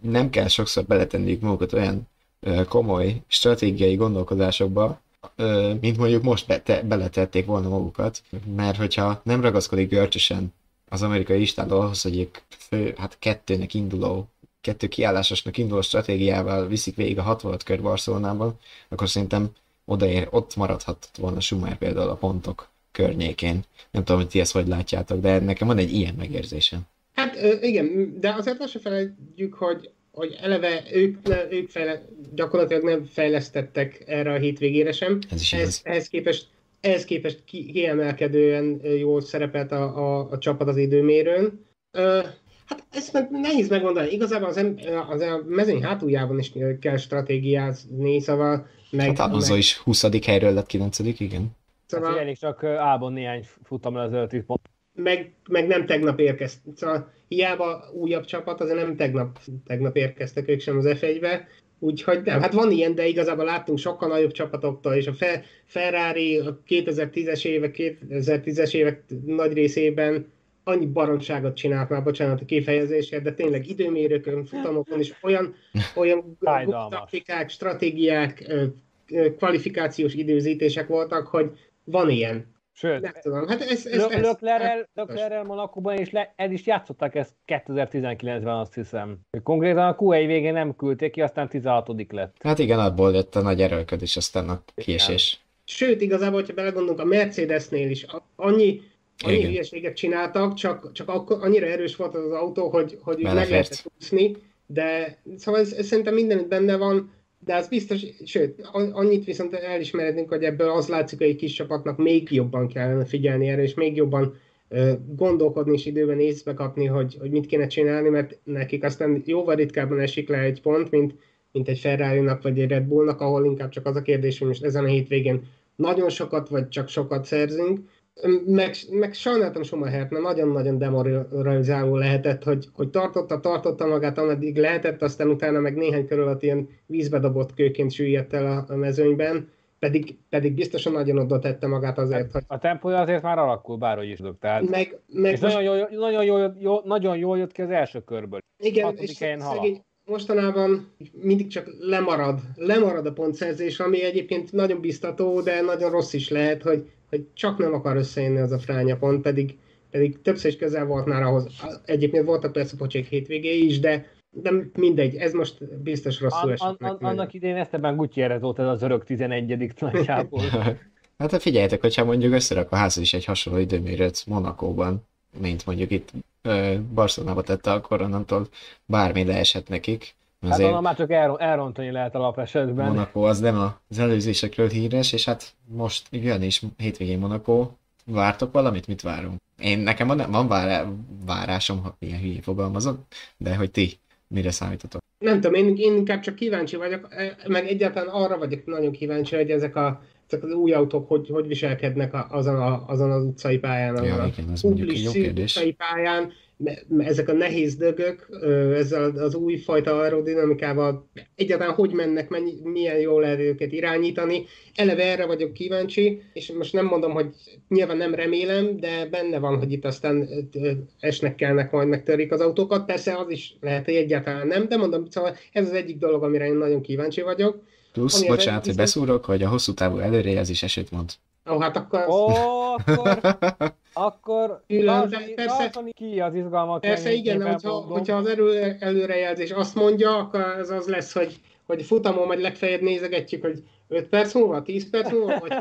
nem kell sokszor beletenniük magukat olyan komoly stratégiai gondolkodásokba, mint mondjuk most be, te, beletették volna magukat, mert hogyha nem ragaszkodik görcsösen az amerikai listán ahhoz, hogy egy fő, hát kettőnek induló kettő kiállásosnak induló stratégiával viszik végig a 60 kör Barcelonában, akkor szerintem odaér, ott maradhatott volna Schumacher például a pontok környékén. Nem tudom, hogy ti ezt hogy látjátok, de nekem van egy ilyen megérzésem. Hát igen, de azért azt se felejtjük, hogy, hogy eleve ők, ők fejle, gyakorlatilag nem fejlesztettek erre a hétvégére sem. Ez is ehhez, ehhez képest ehhez képest kiemelkedően jól szerepelt a, a, a csapat az időmérőn. Hát ezt meg nehéz megmondani. Igazából az, az a mezőny hátuljában is kell stratégiázni, szóval meg, hát Alonso meg... is 20. helyről lett 9. igen. Szóval... Hát elég csak Ában néhány futam az 5 pont. Meg, meg nem tegnap érkeztek. Szóval hiába újabb csapat, azért nem tegnap, tegnap érkeztek ők sem az F1-be, Úgyhogy nem, hát van ilyen, de igazából láttunk sokkal nagyobb csapatoktól, és a Ferrari a 2010-es évek, 2010-es évek nagy részében annyi baromságot csinált már, bocsánat a kifejezésért, de tényleg időmérőkön, futamokon is olyan, olyan taktikák, stratégiák, kvalifikációs időzítések voltak, hogy van ilyen. Sőt, nem tudom. Hát ez, ez, ez, Löklerrel, Löklerrel Monakóban is le, el is játszották ezt 2019-ben, azt hiszem. Konkrétan a Q1 végén nem küldték ki, aztán 16 lett. Hát igen, abból lett a nagy erőlködés, aztán a kiesés. Sőt, igazából, hogyha belegondolunk, a Mercedesnél is annyi Annyi Igen. hülyeséget csináltak, csak, csak akkor annyira erős volt az, az autó, hogy, hogy meg lehetett úszni, de szóval ez, ez szerintem mindenütt benne van, de az biztos, sőt, annyit viszont elismerhetünk, hogy ebből az látszik, hogy egy kis csapatnak még jobban kellene figyelni erre, és még jobban uh, gondolkodni és időben észbe kapni, hogy, hogy mit kéne csinálni, mert nekik aztán jóval ritkábban esik le egy pont, mint, mint egy ferrari vagy egy Red Bullnak, ahol inkább csak az a kérdés, hogy most ezen a hétvégén nagyon sokat, vagy csak sokat szerzünk, meg, meg sajnáltam Schumachert, mert nagyon-nagyon demoralizáló lehetett, hogy, hogy tartotta, tartotta magát, ameddig lehetett, aztán utána meg néhány körül alatt ilyen vízbe dobott kőként süllyedt el a, a mezőnyben, pedig, pedig biztosan nagyon oda tette magát azért, hogy... A tempója azért már alakul, bárhogy is dög, tehát... Meg, meg és most... nagyon, jól, nagyon, jól, jól, nagyon jól jött ki az első körből. Igen, és szegény, mostanában mindig csak lemarad, lemarad a pontszerzés, ami egyébként nagyon biztató, de nagyon rossz is lehet, hogy hogy csak nem akar összejönni az a fránya pont, pedig, pedig többször is közel volt már ahhoz. Egyébként voltak persze pocsék hétvégé is, de de mindegy, ez most biztos rosszul esett. An, an, annak idején Esteban Gutierrez volt ez az örök 11. nagyjából. [LAUGHS] hát figyeljetek, hogyha mondjuk összerak a ház is egy hasonló időmérőt Monakóban, mint mondjuk itt Barcelonában tette, akkor onnantól bármi leesett nekik, Hát Azért onnan már csak elron- elrontani lehet alapesetben. Monaco az nem az előzésekről híres, és hát most jön is hétvégén Monaco. Vártok valamit? Mit várunk? Én nekem van, van vár, várásom, ha ilyen hülyén fogalmazok, de hogy ti mire számítotok? Nem tudom, én, én inkább csak kíváncsi vagyok, eh, meg egyáltalán arra vagyok nagyon kíváncsi, hogy ezek, a, ezek az új autók hogy, hogy viselkednek a, azon, a, azon az utcai pályán, azon Ja, a igen, az publis kérdés. utcai pályán, ezek a nehéz dögök, ezzel az új fajta aerodinamikával egyáltalán hogy mennek, mennyi, milyen jól lehet őket irányítani. Eleve erre vagyok kíváncsi, és most nem mondom, hogy nyilván nem remélem, de benne van, hogy itt aztán esnek, kelnek, majd megtörik az autókat. Persze az is lehet, hogy egyáltalán nem, de mondom, szóval ez az egyik dolog, amire én nagyon kíváncsi vagyok. Plusz, Ami bocsánat, hogy viszont- beszúrok, hogy a hosszú távú előrejelzés esélyt mond. Ó, hát akkor. Ó, akkor, akkor tartani, persze- tartani ki az izgalmat. Persze igen, de hogyha, mondom. hogyha az erő, előrejelzés azt mondja, akkor az az lesz, hogy, hogy futamon majd legfeljebb nézegetjük, hogy 5 perc múlva, 10 perc múlva, vagy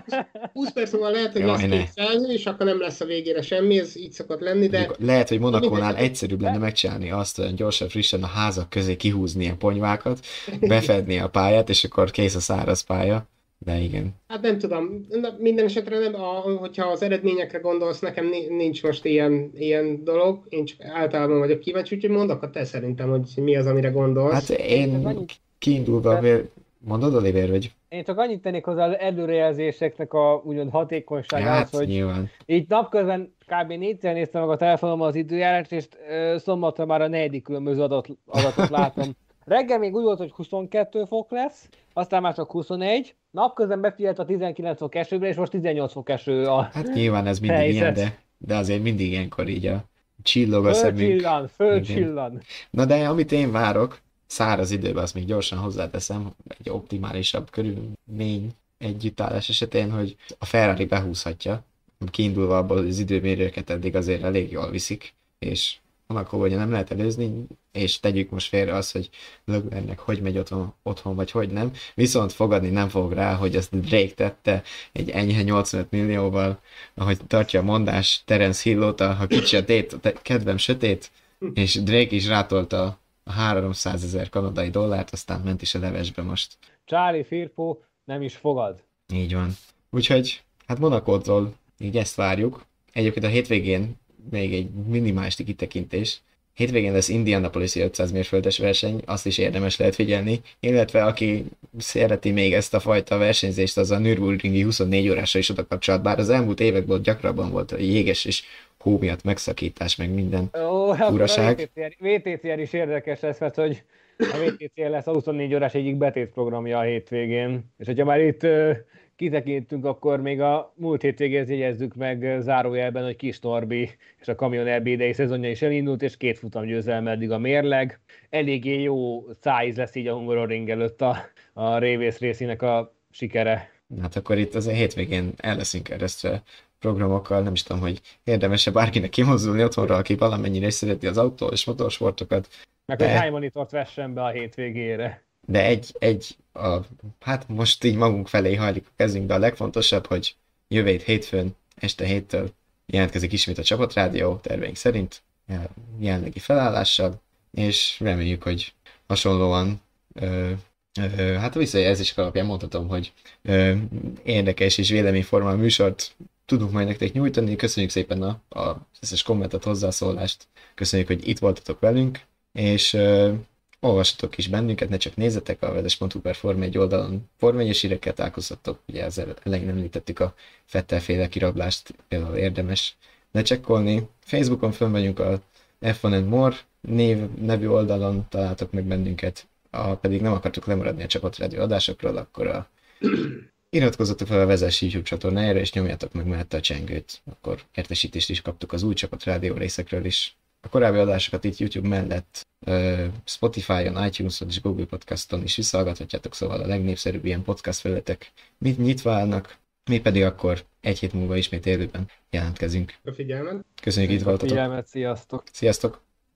20 perc múlva lehet, hogy Jaj, lesz ne. 200, és akkor nem lesz a végére semmi, ez így szokott lenni, de Lehet, hogy Monakónál egyszerűbb lenne megcsinálni azt, hogy gyorsan, frissen a házak közé kihúzni a ponyvákat, befedni a pályát, és akkor kész a száraz pálya. De igen. hát nem tudom, minden esetre nem, a, hogyha az eredményekre gondolsz, nekem ni- nincs most ilyen, ilyen dolog, én csak általában vagyok kíváncsi, úgyhogy mondok a te szerintem, hogy mi az, amire gondolsz. Hát én kiindulva, vér... mondod, Oliver, vagy? Én csak annyit tennék hozzá az előrejelzéseknek a úgymond hatékonyságához, Hát, hogy nyilván. így napközben kb. négyszer néztem meg a telefonomon az időjárást, és ö, szombatra már a negyedik különböző adat, adatot [LAUGHS] látom. Reggel még úgy volt, hogy 22 fok lesz, aztán már csak 21, napközben befigyelt a 19 fok esőbe, és most 18 fok eső a Hát nyilván ez mindig Helyzet. ilyen, de, de azért mindig ilyenkor így a csillog a szemünk. Fölcsillan, fölcsillan. Na de amit én várok, száraz időben, azt még gyorsan hozzáteszem, egy optimálisabb körülmény együttállás esetén, hogy a Ferrari behúzhatja, kiindulva abból, az időmérőket eddig azért elég jól viszik, és Monaco ugye nem lehet előzni, és tegyük most félre azt, hogy Leclercnek hogy megy otthon, otthon, vagy hogy nem, viszont fogadni nem fog rá, hogy ezt Drake tette egy enyhe 85 millióval, ahogy tartja a mondás Terence Hill óta, ha kicsi a tét, a kedvem sötét, és Drake is rátolta a 300 ezer kanadai dollárt, aztán ment is a levesbe most. Charlie Firpo nem is fogad. Így van. Úgyhogy, hát Monakótól így ezt várjuk. Egyébként a hétvégén még egy minimális kitekintés. Hétvégén lesz Indianapolis 500 mérföldes verseny, azt is érdemes lehet figyelni, illetve aki szereti még ezt a fajta versenyzést, az a Nürburgringi 24 órásra is oda kapcsolat, bár az elmúlt években gyakrabban volt a jéges és hó miatt megszakítás, meg minden. Ó, akkor a Uraság. VTCR, VTCR is érdekes lesz, mert hogy a VTCR lesz a 24 órás egyik betétprogramja a hétvégén. És hogyha már itt kitekintünk, akkor még a múlt hétvégéhez jegyezzük meg zárójelben, hogy Kis Norbi és a Kamion RB idei szezonja is elindult, és két futam győzelme eddig a mérleg. Eléggé jó szájíz lesz így a Hungaroring előtt a, a révész részének a sikere. Hát akkor itt azért hétvégén el leszünk eresztve programokkal, nem is tudom, hogy érdemese bárkinek kimozdulni otthonra, aki valamennyire is szereti az autó és motorsportokat, Meg De- hogy hány monitort vessen be a hétvégére. De egy, egy a, hát most így magunk felé hajlik a kezünkbe a legfontosabb, hogy jövő hét hétfőn este héttől jelentkezik ismét a csapatrádió terveink szerint, jel- jelenlegi felállással, és reméljük, hogy hasonlóan ö, ö, hát a visszajelzések alapján mondhatom, hogy ö, érdekes és véleményformál műsort tudunk majd nektek nyújtani. Köszönjük szépen a, a összes kommentet, hozzászólást, köszönjük, hogy itt voltatok velünk, és ö, olvassatok is bennünket, ne csak nézzetek a vezes.hu per Forma 1 oldalon formányos híreket találkozhattok, ugye az elején említettük a Fettel-féle kirablást, például érdemes lecsekkolni. Facebookon fönn vagyunk a F1 and More név, nevű oldalon találtok meg bennünket, ha pedig nem akartok lemaradni a csapatrádió adásokról, akkor a [CLEARS THROAT] Iratkozzatok fel a Vezes YouTube csatornájára, és nyomjátok meg mellette a csengőt. Akkor értesítést is kaptuk az új csapat rádió részekről is. A korábbi adásokat itt YouTube mellett Spotify-on, iTunes-on és Google Podcaston is visszahallgathatjátok, szóval a legnépszerűbb ilyen podcast felületek mit nyitva állnak. Mi pedig akkor egy hét múlva ismét élőben jelentkezünk. A figyelmet. Köszönjük, itt voltatok. Figyelmet, sziasztok! Sziasztok!